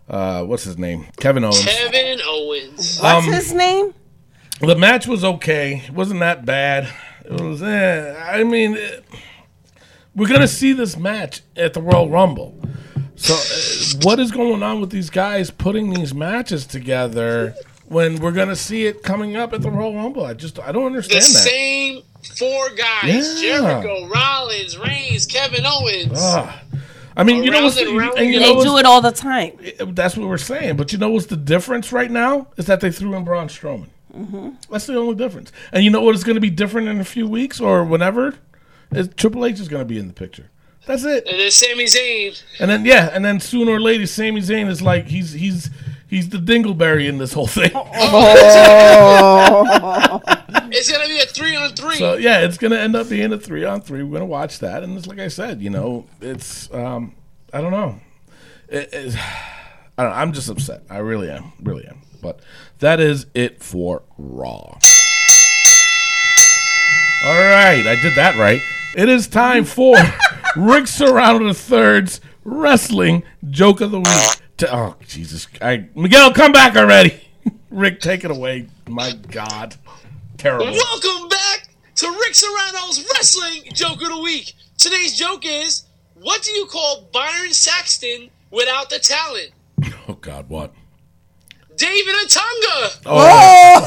uh, what's his name, Kevin Owens. Kevin Owens. What's Um, his name? The match was okay. It wasn't that bad. It was. Eh, I mean, eh, we're gonna see this match at the Royal Rumble. So, uh, what is going on with these guys putting these matches together when we're gonna see it coming up at the Royal Rumble? I just I don't The understand that. same four guys: Yeah. Jericho, Rollins, Reigns, Kevin Owens. Ah. I mean, you know, what's and the, around and you know They do it all the time. that's what we're saying. But you know what's the difference right now is that they threw in Braun Strowman. Mm-hmm. That's the only difference. And you know what is going to be different in a few weeks or whenever? Is Triple H is going to be in the picture. That's it. And then Sami Zayn. And then yeah, and then sooner or later, Sami Zayn is like he's he's he's the dingleberry in this whole thing. It's gonna be a three on three. So yeah, it's gonna end up being a three on three. We're gonna watch that, and it's like I said, you know, it's um, I don't know, it, it's, I don't. I'm just upset. I really am, really am. But that is it for Raw. All right, I did that right. It is time for Rick Serrano III's wrestling joke of the week. To, oh Jesus, I, Miguel, come back already. Rick, take it away. My God, terrible. Welcome back to Rick Serrano's Wrestling Joke of the Week. Today's joke is what do you call Byron Saxton without the talent? Oh God, what? David Otunga. Oh,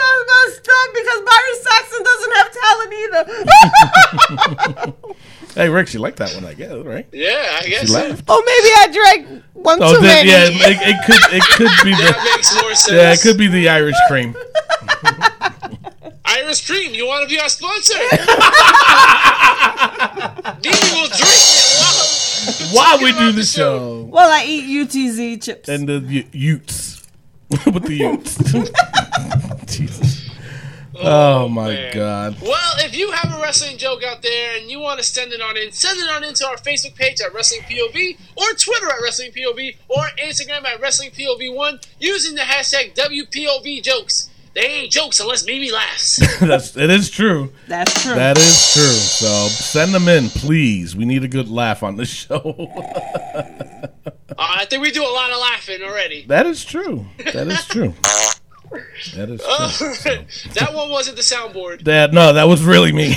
that's messed up because Byron Saxton doesn't have talent either. Hey, Rick, you like that one, I guess, right? Yeah, I guess so. laughed. oh, maybe I drank one Oh, too that, many. yeah, it, it could, it could be That the, makes more sense. yeah, it could be the Irish cream. Irish Cream, you want to be our sponsor? Maybe we'll drink it while, While we do the show, Well, I eat UTZ chips. and the y- Utes with the Utes. Jesus. Oh, oh, my man. God. Well, if you have a wrestling joke out there and you want to send it on in, send it on into our Facebook page at Wrestling POV, or Twitter at Wrestling POV, or Instagram at Wrestling POV1 using the hashtag WPOV jokes. They ain't jokes unless Mimi laughs. That's it is true. That's true. That is true. So send them in, please. We need a good laugh on this show. Uh, I think we do a lot of laughing already. that is true. That is true. That is true. that one wasn't the soundboard. That no, that was really me.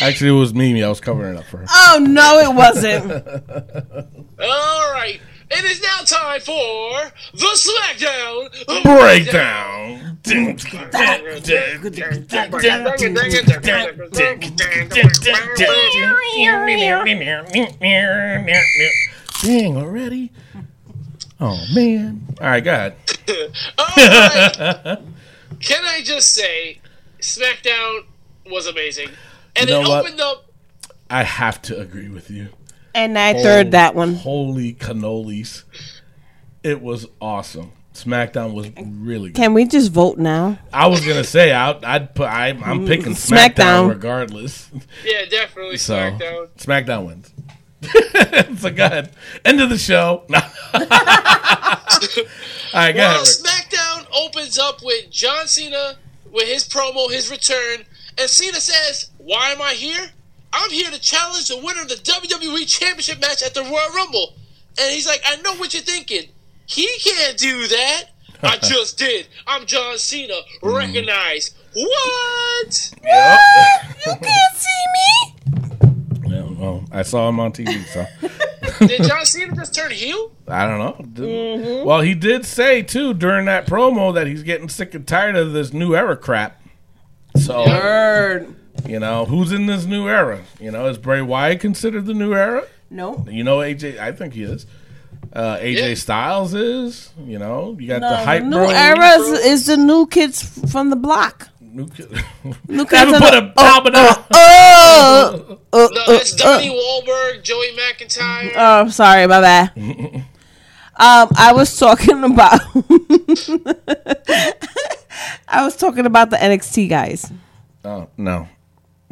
Actually, it was Mimi. I was covering it up for her. oh no, it wasn't. All right. It is now time for the SmackDown Breakdown. Dang already. Oh man. All right, go ahead. Can I just say, SmackDown was amazing, and You it what? opened up. I have to agree with you. And I third that one. Holy cannolis. It was awesome. SmackDown was really good. Can we just vote now? I was gonna say I'd, I'd put I, I'm mm, picking SmackDown, SmackDown. regardless. Yeah, definitely So SmackDown. SmackDown wins. so go ahead. End of the show. All right, go Well, ahead. Rick. SmackDown opens up with John Cena with his promo, his return, and Cena says, "Why am I here? I'm here to challenge the winner of the WWE Championship match at the Royal Rumble." And he's like, "I know what you're thinking. He can't do that." I just did. I'm John Cena. Mm. Recognize what? Yep. You can't see me. Yeah, well, I saw him on TV, so Did John Cena just turn heel? I don't know. Didn't- Well, he did say too during that promo that he's getting sick and tired of this new era crap. So Third. You know who's in this new era? You know, is Bray Wyatt considered the new era? No. You know, AJ. I think he is. Uh, AJ Yeah. Styles is. You know, you got No, the the hype new bro. era is, is the new kids from the block. New kid. New They haven't on put the- a album out. Oh, oh, No, uh, oh, it's uh. Donnie Wahlberg, Joey McIntyre. oh, sorry, my bad. um, I was talking about. I was talking about the NXT guys. Oh no,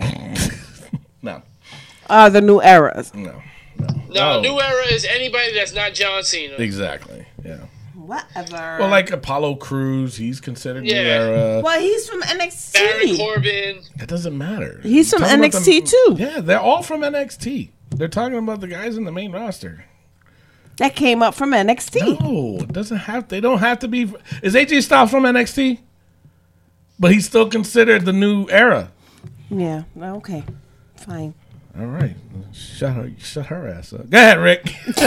no, Uh, the new eras. no, no. no, Oh, new era is anybody that's not John Cena. Exactly. Yeah. Whatever. Well, like Apollo Crews, he's considered new Yeah. era. well, he's from Baron NXT. Corbin. That doesn't matter. He's from Talking about NXT too. Yeah, they're all from NXT. They're talking about the guys in the main roster. That came up from NXT. No, it doesn't have. They don't have to be. Is AJ Styles from NXT? But he's still considered the new era. Yeah. Okay. Fine. All right, shut her, shut her ass up. Go ahead, Rick.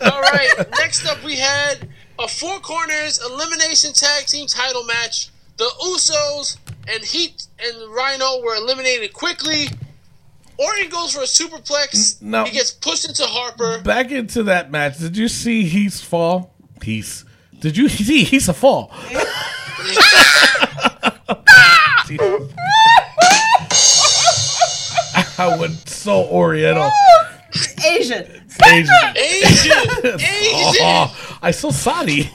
All right. Next up, we had a four corners elimination tag team title match. The Usos and Heath and Rhyno were eliminated quickly. Orton goes for a superplex. No. He gets pushed into Harper. Back into that match. Did you see Heath's fall? Heath. Did you see Heath's a fall? I went so oriental. Asian. Asian. Asian! Asian! Oh, I so sorry.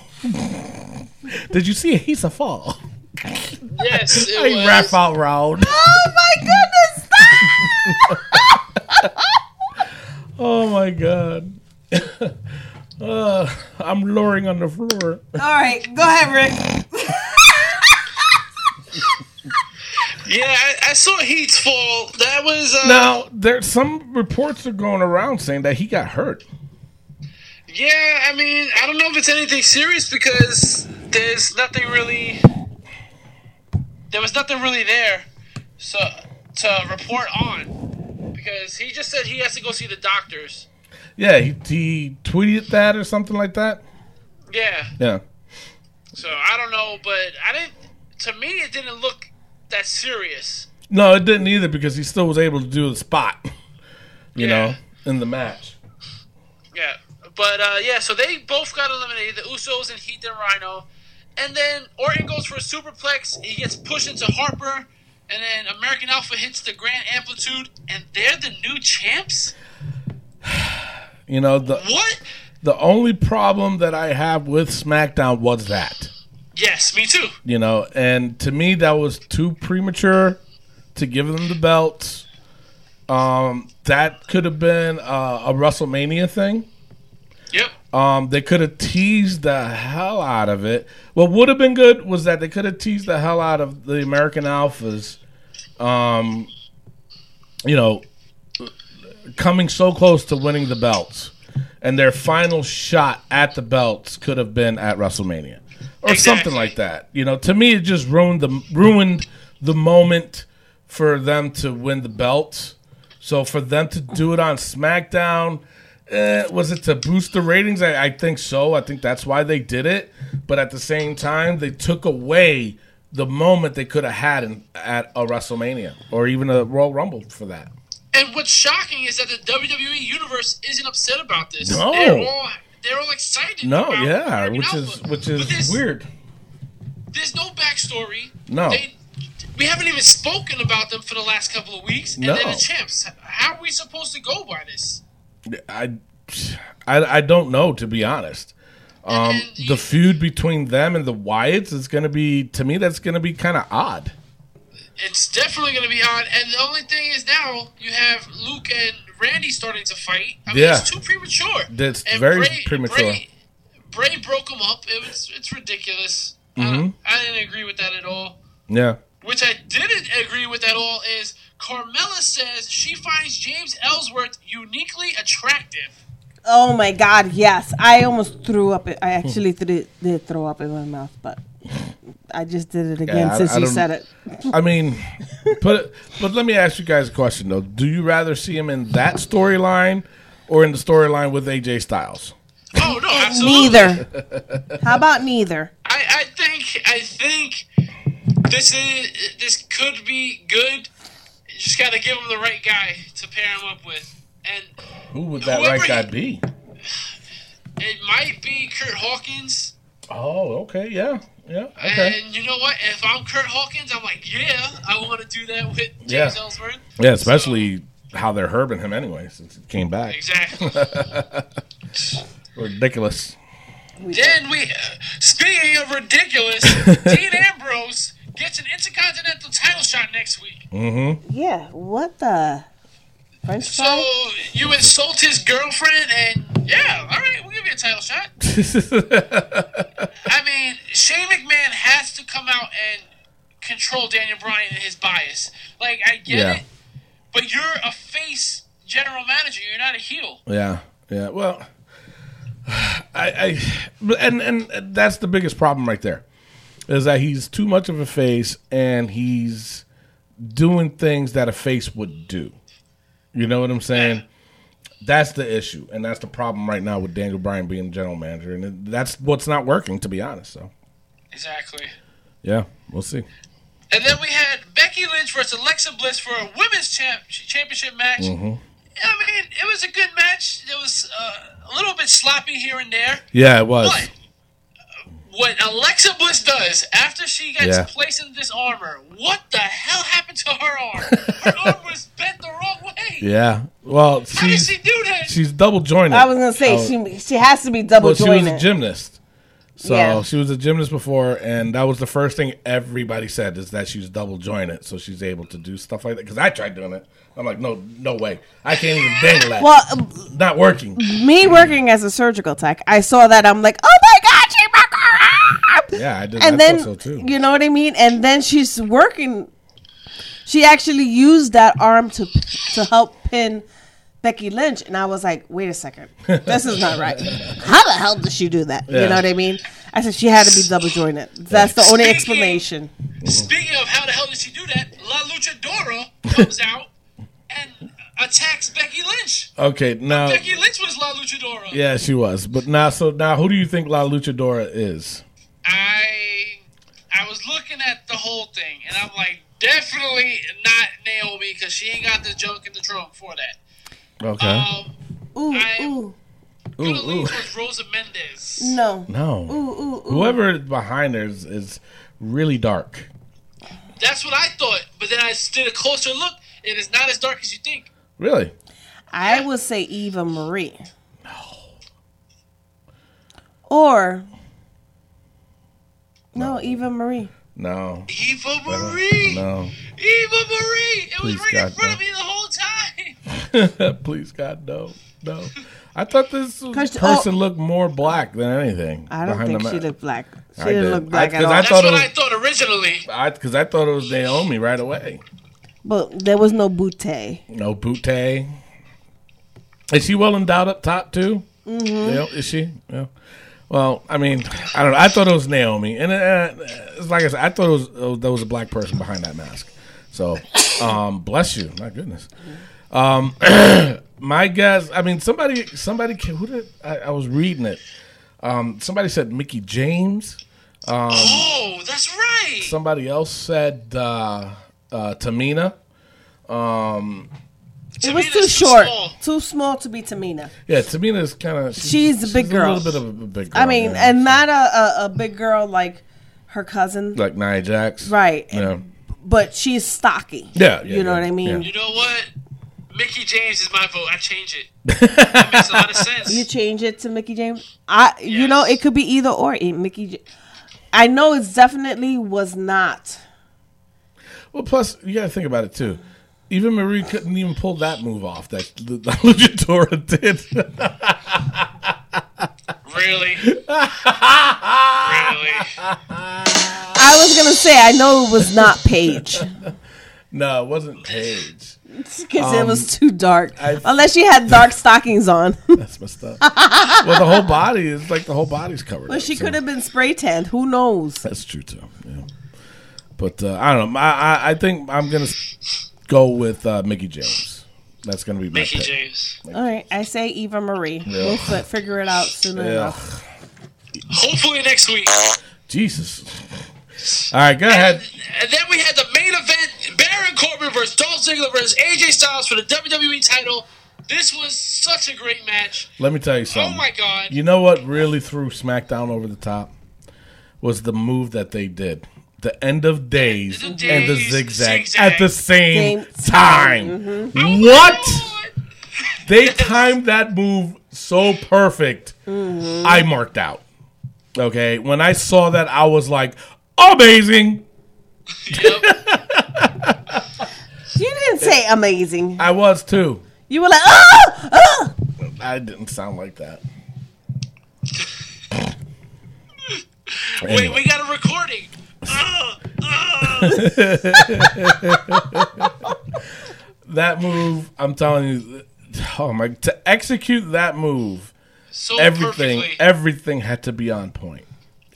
Did you see a He's a fall? Yes, it I was. rap out round. Oh my goodness! Oh my god. uh, I'm lowering on the floor. All right, go ahead, Rick. Yeah, I, I saw Heath's fall. That was uh, Now, There some reports are going around saying that he got hurt. Yeah, I mean, I don't know if it's anything serious because there's nothing really. There was nothing really there, so to report on, because he just said he has to go see the doctors. Yeah, he, he tweeted that or something like that. Yeah, Yeah. so I don't know, but I didn't. To me, it didn't look that serious. No, it didn't either because he still was able to do the spot, you Yeah. know, in the match. Yeah, but uh, yeah, so they both got eliminated. The Usos and Heath and Rhyno, and then Orton goes for a superplex. He gets pushed into Harper, and then American Alpha hits the Grand Amplitude, and they're the new champs. You know, the What? the only problem that I have with SmackDown was that. Yes, me too. You know, and to me that was too premature to give them the belts. Um, that could have been uh, a WrestleMania thing. Yep. Um, they could have teased the hell out of it. What would have been good was that they could have teased the hell out of the American Alphas. Um, you know, coming so close to winning the belts, and their final shot at the belts could have been at WrestleMania or something like that. You know, to me, it just ruined the ruined the moment for them to win the belt. So for them to do it on SmackDown, eh, was it to boost the ratings? I, I think so. I think that's why they did it. But at the same time, they took away the moment they could have had in, at a WrestleMania or even a Royal Rumble for that. And what's shocking is that the WWE universe isn't upset about this. No. They're all excited. No, yeah, which is which is there's- weird. There's no backstory. No. They, we haven't even spoken about them for the last couple of weeks, and No. they're the champs. How are we supposed to go by this? I, I, I don't know to be honest. Um, And you- the feud between them and the Wyatts is going to be to me that's going to be kind of odd. It's definitely going to be odd, And the only thing is now you have Luke and Randy starting to fight. I mean, Yeah. it's too premature. That's And very premature. Bray, Bray broke them up. It was it's ridiculous. I, Mm-hmm. don't- I didn't agree with that at all. Yeah. Which I didn't agree with at all is Carmella says she finds James Ellsworth uniquely attractive. Oh my God! Yes, I almost threw up. I actually did, did throw up in my mouth, but I just did it again Yeah, since I you said it. I mean, but but let me ask you guys a question though. Do you rather see him in that storyline or in the storyline with AJ Styles? Oh no, absolutely. Neither. How about neither? I, I think I think this is this could be good. You just got to give him the right guy to pair him up with, and Who would that right guy he- be? it might be Kurt Hawkins. Oh, okay, yeah, yeah, okay, And you know what? If I'm Kurt Hawkins, I'm like, yeah, I want to do that with James Yeah. Ellsworth. yeah. Especially how they're herbing him anyway since he came back. Exactly. Ridiculous. then we, speaking of ridiculous, Dean Ambrose gets an Intercontinental title shot next week. Mm-hmm. Yeah. What the? French So fry? you insult his girlfriend, and yeah, all right, we'll give you a title shot. I mean, Shane McMahon has to come out and control Daniel Bryan and his bias. Like, I get Yeah. it, but you're a face general manager. You're not a heel. Yeah, yeah. Well, I, I, and and that's the biggest problem right there, is that he's too much of a face, and he's doing things that a face would do. You know what I'm saying? That's the issue, and that's the problem right now with Daniel Bryan being general manager, and that's what's not working, to be honest. So, Exactly. yeah, we'll see. And then we had Becky Lynch versus Alexa Bliss for a women's champ- championship match. Mm-hmm. I mean, it was a good match. It was uh, a little bit sloppy here and there. Yeah, it was. But what Alexa Bliss does after she gets Yeah. placed in this armor, what the hell happened to her arm? Her arm was bent the wrong way. Yeah. Well, How did she's she do that? she's double jointed. I was gonna say Oh, she she has to be double well, she was a gymnast. So Yeah. she was a gymnast before, and that was the first thing everybody said is that she's double jointed, so she's able to do stuff like that. Because I tried doing it, I'm like, no, no way, I can't even dangle that. well, Not working. me working as a surgical tech, I saw that. I'm like, oh my god, she broke her arm. Yeah, I did. and I then so too. you know what I mean. And then she's working. She actually used that arm to to help pin Becky Lynch, and I was like, wait a second, this is not right. How the hell did she do that? You know what I mean? I said she had to be double jointed. That's the only explanation. Speaking of how the hell did she do that, La Luchadora comes out and attacks Becky Lynch. Okay, now, Becky Lynch was La Luchadora. yeah, she was, but now, so now, who do you think La Luchadora is? I I was looking at the whole thing, and I'm like, definitely not Naomi because she ain't got the junk in the trunk for that. Okay, Um, Ooh, I- ooh, gonna ooh, lean ooh. towards Rosa Mendes. no, no, ooh, ooh, ooh. whoever is behind her is, is really dark. That's what I thought, but then I did a closer look. and It is not as dark as you think. Really? I would say Eva Marie. No. Or no, Eva Marie. No, Eva Marie. no. Eva Marie. It was Please, right in front no. of me the whole time. Please, God, no, no. I thought this person oh. looked more black than anything. I don't think the she looked black. She I didn't did. look black I- at 'cause all. I That's thought what was- I thought originally. Because I thought it was Naomi right away. but there was no bootay. No Butte. Is she well endowed up top too? Mm-hmm. Yeah, is she? Yeah. Well, I mean, I don't know. I thought it was Naomi, and uh, it's like I said, I thought it was, was there was a black person behind that mask. So, um, bless you. My goodness. Um, my guess. I mean, somebody, somebody. Who did I, I was reading it? Um, somebody said Mickie James. oh, that's right. Somebody else said uh, uh, Tamina. It was Tamina's too short, small. too small to be Tamina. Yeah, Tamina's kind of. She's a big girl. A little bit of a big girl. I mean, yeah. and not a, a, a big girl like her cousin, like Nia Jax. right? Yeah. But she's stocky. Yeah, yeah, you know yeah, what I mean. yeah. You know what? Mickie James is my vote. I change it. That makes a lot of sense. You change it to Mickie James. I, you know, it could be either or. Mickie, J- I know it definitely was not. Well, plus you got to think about it too. Eva Marie couldn't even pull that move off that the, the Luchadora did. Really? really? I was gonna say I know it was not Paige no, it wasn't Paige. because it was too dark. Um, I- Unless she had dark stockings on, That's messed up. well, the whole body is like the whole body's covered. Well, up, she so- could have been spray tanned. Who knows? That's true too. Yeah. But uh, I don't know. I, I I think I'm gonna s- go with uh, Mickie James. That's gonna be my Mickie pick. James. All right, I say Eva Marie. We'll fi- figure it out soon Yeah. enough. Hopefully next week. Jesus. All right, go ahead. And then we had the main event: Baron Corbin versus Dolph Ziggler versus AJ Styles for the WWE title. This was such a great match. Let me tell you something. Oh my god! You know what really threw SmackDown over the top was the move that they did. The end of days The and the zigzag, zigzag. at the same, Same time. Oh What? my God. They timed that move so perfect. Mm-hmm. I marked out. Okay, when I saw that, I was like, amazing. Yep. You didn't say amazing. I was too. You were like, ah, ah. I didn't sound like that. Wait, we got a recording. Ugh, ugh. that move, I'm telling you, oh my, to execute that move, So everything, perfectly. everything had to be on point.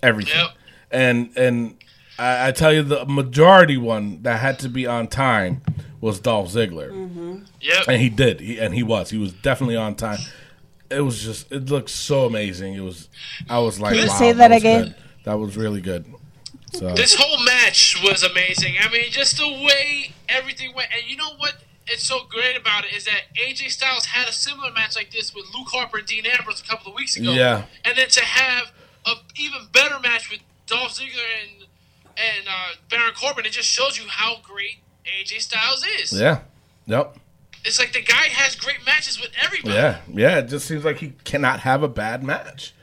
Everything, Yep. and and I, I tell you, the majority one that had to be on time was Dolph Ziggler, mm-hmm. Yep. and he did, he, and he was, he was definitely on time. It was just, it looked so amazing. It was, I was like, Can you wow, say that was again? good. That was really good. So This whole match was amazing. I mean, just the way everything went. And you know what? It's so great about it is that AJ Styles had a similar match like this with Luke Harper and Dean Ambrose a couple of weeks ago. Yeah. And then to have a even better match with Dolph Ziggler and and uh, Baron Corbin, it just shows you how great AJ Styles is. yeah, yep. It's like the guy has great matches with everybody. Yeah, yeah. It just seems like he cannot have a bad match,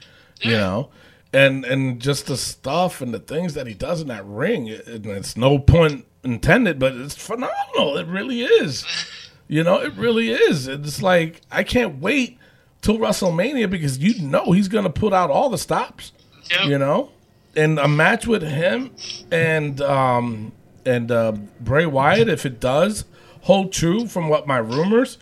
Yeah. you know. And and just the stuff and the things that he does in that ring, it, it- it's no point intended, but it's phenomenal. It really is. You know, it really is. It's like I can't wait till WrestleMania because you know he's gonna put out all the stops. Yep. You know, and a match with him and um and uh, Bray Wyatt, if it does hold true from what my rumors,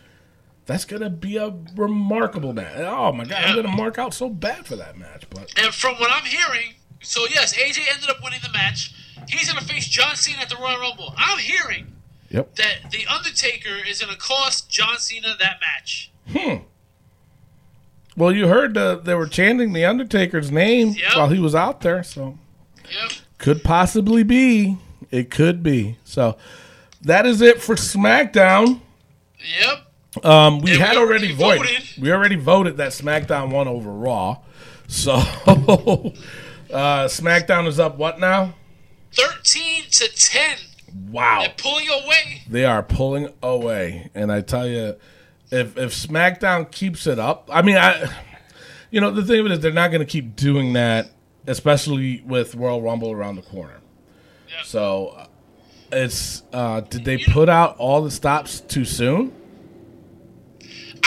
that's gonna be a remarkable match. Oh my god, I'm gonna mark out so bad for that match, but And from what I'm hearing, so yes, AJ ended up winning the match. He's gonna face John Cena at the Royal Rumble. I'm hearing yep. that the Undertaker is gonna cost John Cena that match. Hmm. Well, you heard uh, they were chanting the Undertaker's name Yep. while he was out there, so Yep. could possibly be. It could be. So that is it for SmackDown. Yep. Um, we And had we already already voted. voted. We already voted that SmackDown won over Raw. So uh, SmackDown is up. What now? Thirteen to ten. Wow, They're pulling away. they are pulling away, and I tell you, if if SmackDown keeps it up, I mean, I, you know, the thing of it is they're not going to keep doing that, especially with Royal Rumble around the corner. Yeah. So uh, it's uh, did they put out all the stops too soon?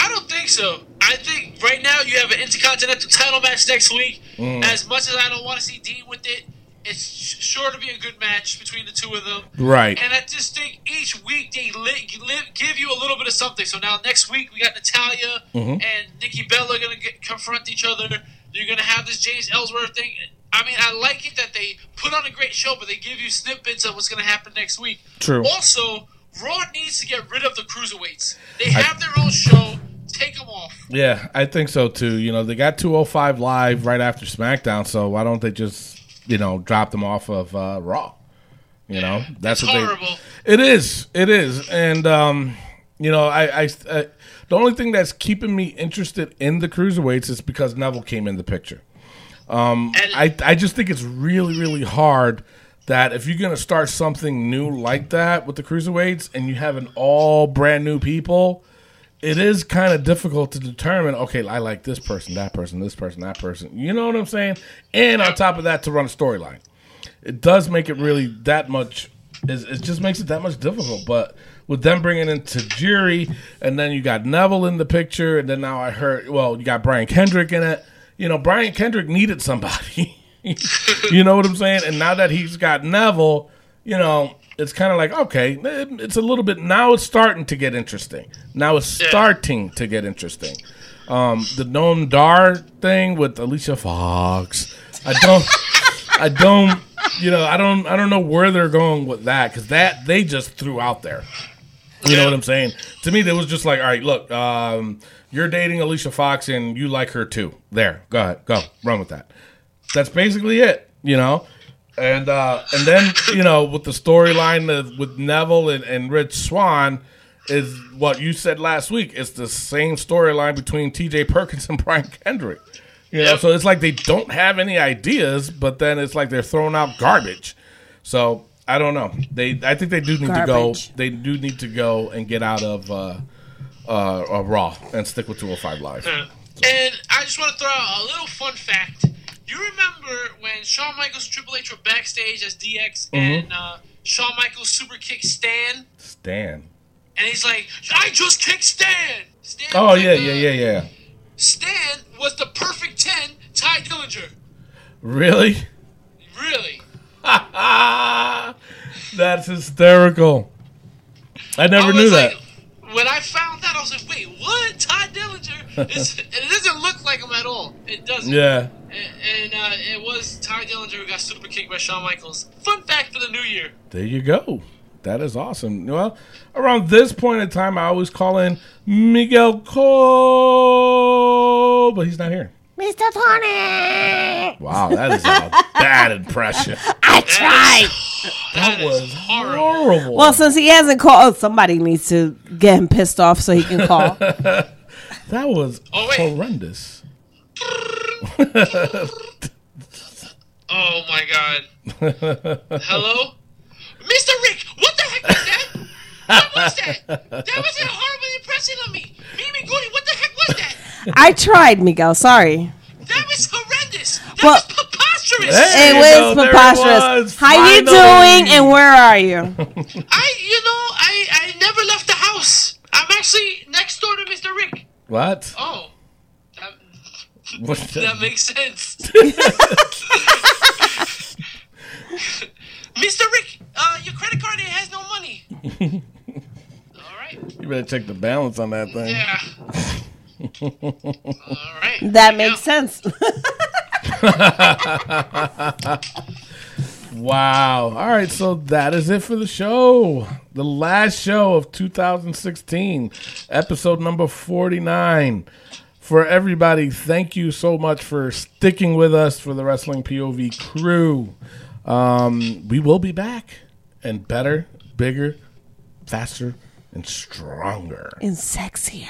I don't think so. I think right now you have an Intercontinental title match next week. Mm. As much as I don't want to see Dean with it, it's sure to be a good match between the two of them. Right. And I just think each week they li- li- give you a little bit of something. So now next week we got Natalya Mm-hmm. and Nikki Bella going to confront each other. You're going to have this James Ellsworth thing. I mean, I like it that they put on a great show, but they give you snippets of what's going to happen next week. True. Also, Raw needs to get rid of the cruiserweights. They have their own show. Take them off. Yeah, I think so too. You know, they got 205 live right after SmackDown, so why don't they just, you know, drop them off of uh, Raw? You know, that's It's what horrible. they. It is. It is, and um, you know, I, I, I, the only thing that's keeping me interested in the cruiserweights is because Neville came in the picture. And I, I just think it's really, really hard that if you're going to start something new like that with the cruiserweights and you have an all brand new people, it is kind of difficult to determine. Okay, I like this person, that person, this person, that person. You know what I'm saying? And on top of that, to run a storyline, it does make it really that much. It, just makes it that much difficult. But with them bringing in Tajiri, and then you got Neville in the picture, and then now I heard, well, you got Brian Kendrick in it. You know, Brian Kendrick needed somebody. you know what I'm saying? And now that he's got Neville, you know, it's kind of like okay, it- it's a little bit now. It's starting to get interesting. Now it's Yeah. starting to get interesting. Um, the Noam Dar thing with Alicia Fox. I don't, I don't, you know, I don't, I don't know where they're going with that because that they just threw out there. You know what I'm saying? To me, that was just like, all right, look, um, you're dating Alicia Fox and you like her too. There, go ahead, go run with that. That's basically it, you know. And uh, and then you know with the storyline with Neville and, and Rich Swann is what you said last week. It's the same storyline between T.J. Perkins and Brian Kendrick. You know, Yep. so it's like they don't have any ideas, but then it's like they're throwing out garbage. So I don't know. They I think they do need to go. They do need to go and get out of uh, uh, uh, Raw and stick with 205 Live. And I just want to throw out a little fun fact. You remember when Shawn Michaels and Triple H were backstage as DX Mm-hmm. and uh, Shawn Michaels super kicked Stan? Stan. And he's like, I just kicked Stan! Stan Oh yeah, like, yeah, yeah, yeah. Stan was the perfect 10 Tye Dillinger. Really? Really? That's hysterical. I never I knew that. like- when I found that, I was like, wait, what? Tye Dillinger? Is, it doesn't look like him at all. It doesn't. Yeah. And, and it was Tye Dillinger who got super kicked by Shawn Michaels. Fun fact for the new year. There you go. That is awesome. Well, around this point in time, I always call in Miguel Cole, but he's not here. Mr. Tony. Wow, that is a bad impression. I tried. That was horrible. horrible. Well, since he hasn't called, somebody needs to get him pissed off so he can call. that was Oh, horrendous. Oh my god. Hello? Mr. Rick, what the heck was that? What was that? That was a horrible impression on me. Mimi Goody, what the heck was that? I tried, Miguel. Sorry. That was horrendous. That Well- was preposterous. Hey. It was go, there it preposterous. was, How you doing and where are you? I, you know, I, I never left the house. I'm actually next door to Mr. Rick. What? Oh. That, What that makes sense. Mr. Rick, uh, your credit card has no money. All right. You better check the balance on that thing. Yeah. All right. That makes sense. Wow. All right, so that is it for the show. The last show of 2016, episode number 49. For everybody, thank you so much for sticking with us for the Wrestling POV crew. Um, we will be back and better, bigger, faster, and stronger. and sexier.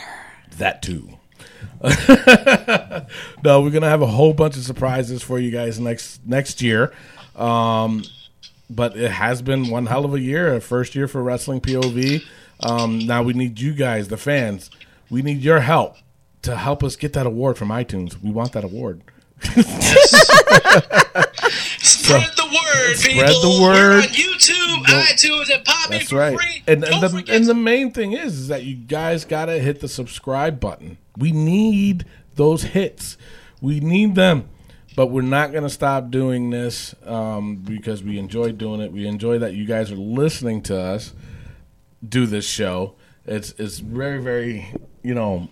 That too. no, we're gonna have a whole bunch of surprises for you guys next next year. Um, but it has been one hell of a year, a first year for wrestling POV. Um, now we need you guys, the fans. We need your help to help us get that award from iTunes. We want that award. Spread the word, Spread people. the We're word. on YouTube, iTunes, and Podbean That's for right. free. And, and the and the main thing is, is that you guys gotta hit the subscribe button. We need those hits. We need them. But we're not gonna stop doing this um, because we enjoy doing it. We enjoy that you guys are listening to us do this show. It's it's very very you know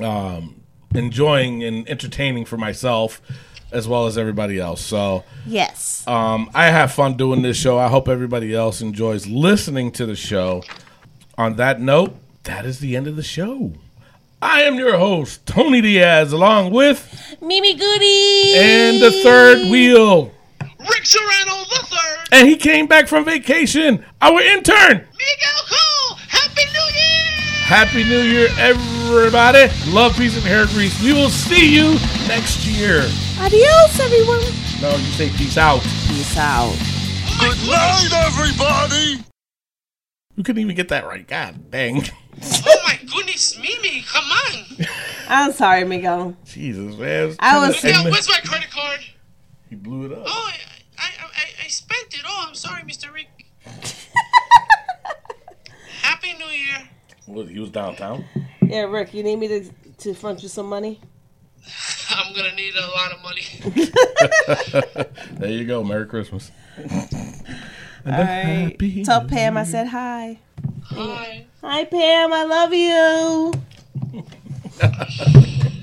um, enjoying and entertaining for myself as well as everybody else. So. Yes. Um, I have fun doing this show. I hope everybody else enjoys listening to the show. On that note, that is the end of the show. I am your host, Tony Diaz, along with Mimi Goody. and the third wheel. Rick Serrano the third, And he came back from vacation, our intern. Miguel Cole. Happy New Year! Happy New Year, everybody. Love, peace, and hair grease. We will see you next year. Adios, everyone. No, you say peace out. Peace out. Good night, everybody! You couldn't even get that right. God dang. Oh my goodness, Mimi, come on. I'm sorry, Miguel. Jesus, man. I was- Miguel, where's my credit card? He blew it up. Oh, I, I, I, I spent it. Oh, I'm sorry, Mr. Rick. Happy New Year. What, he was downtown? Yeah, Rick, you need me to to front you some money? I'm gonna need a lot of money. There you go. Merry Christmas. All right. Tell Pam I said hi. Hi. Hi, Pam. I love you.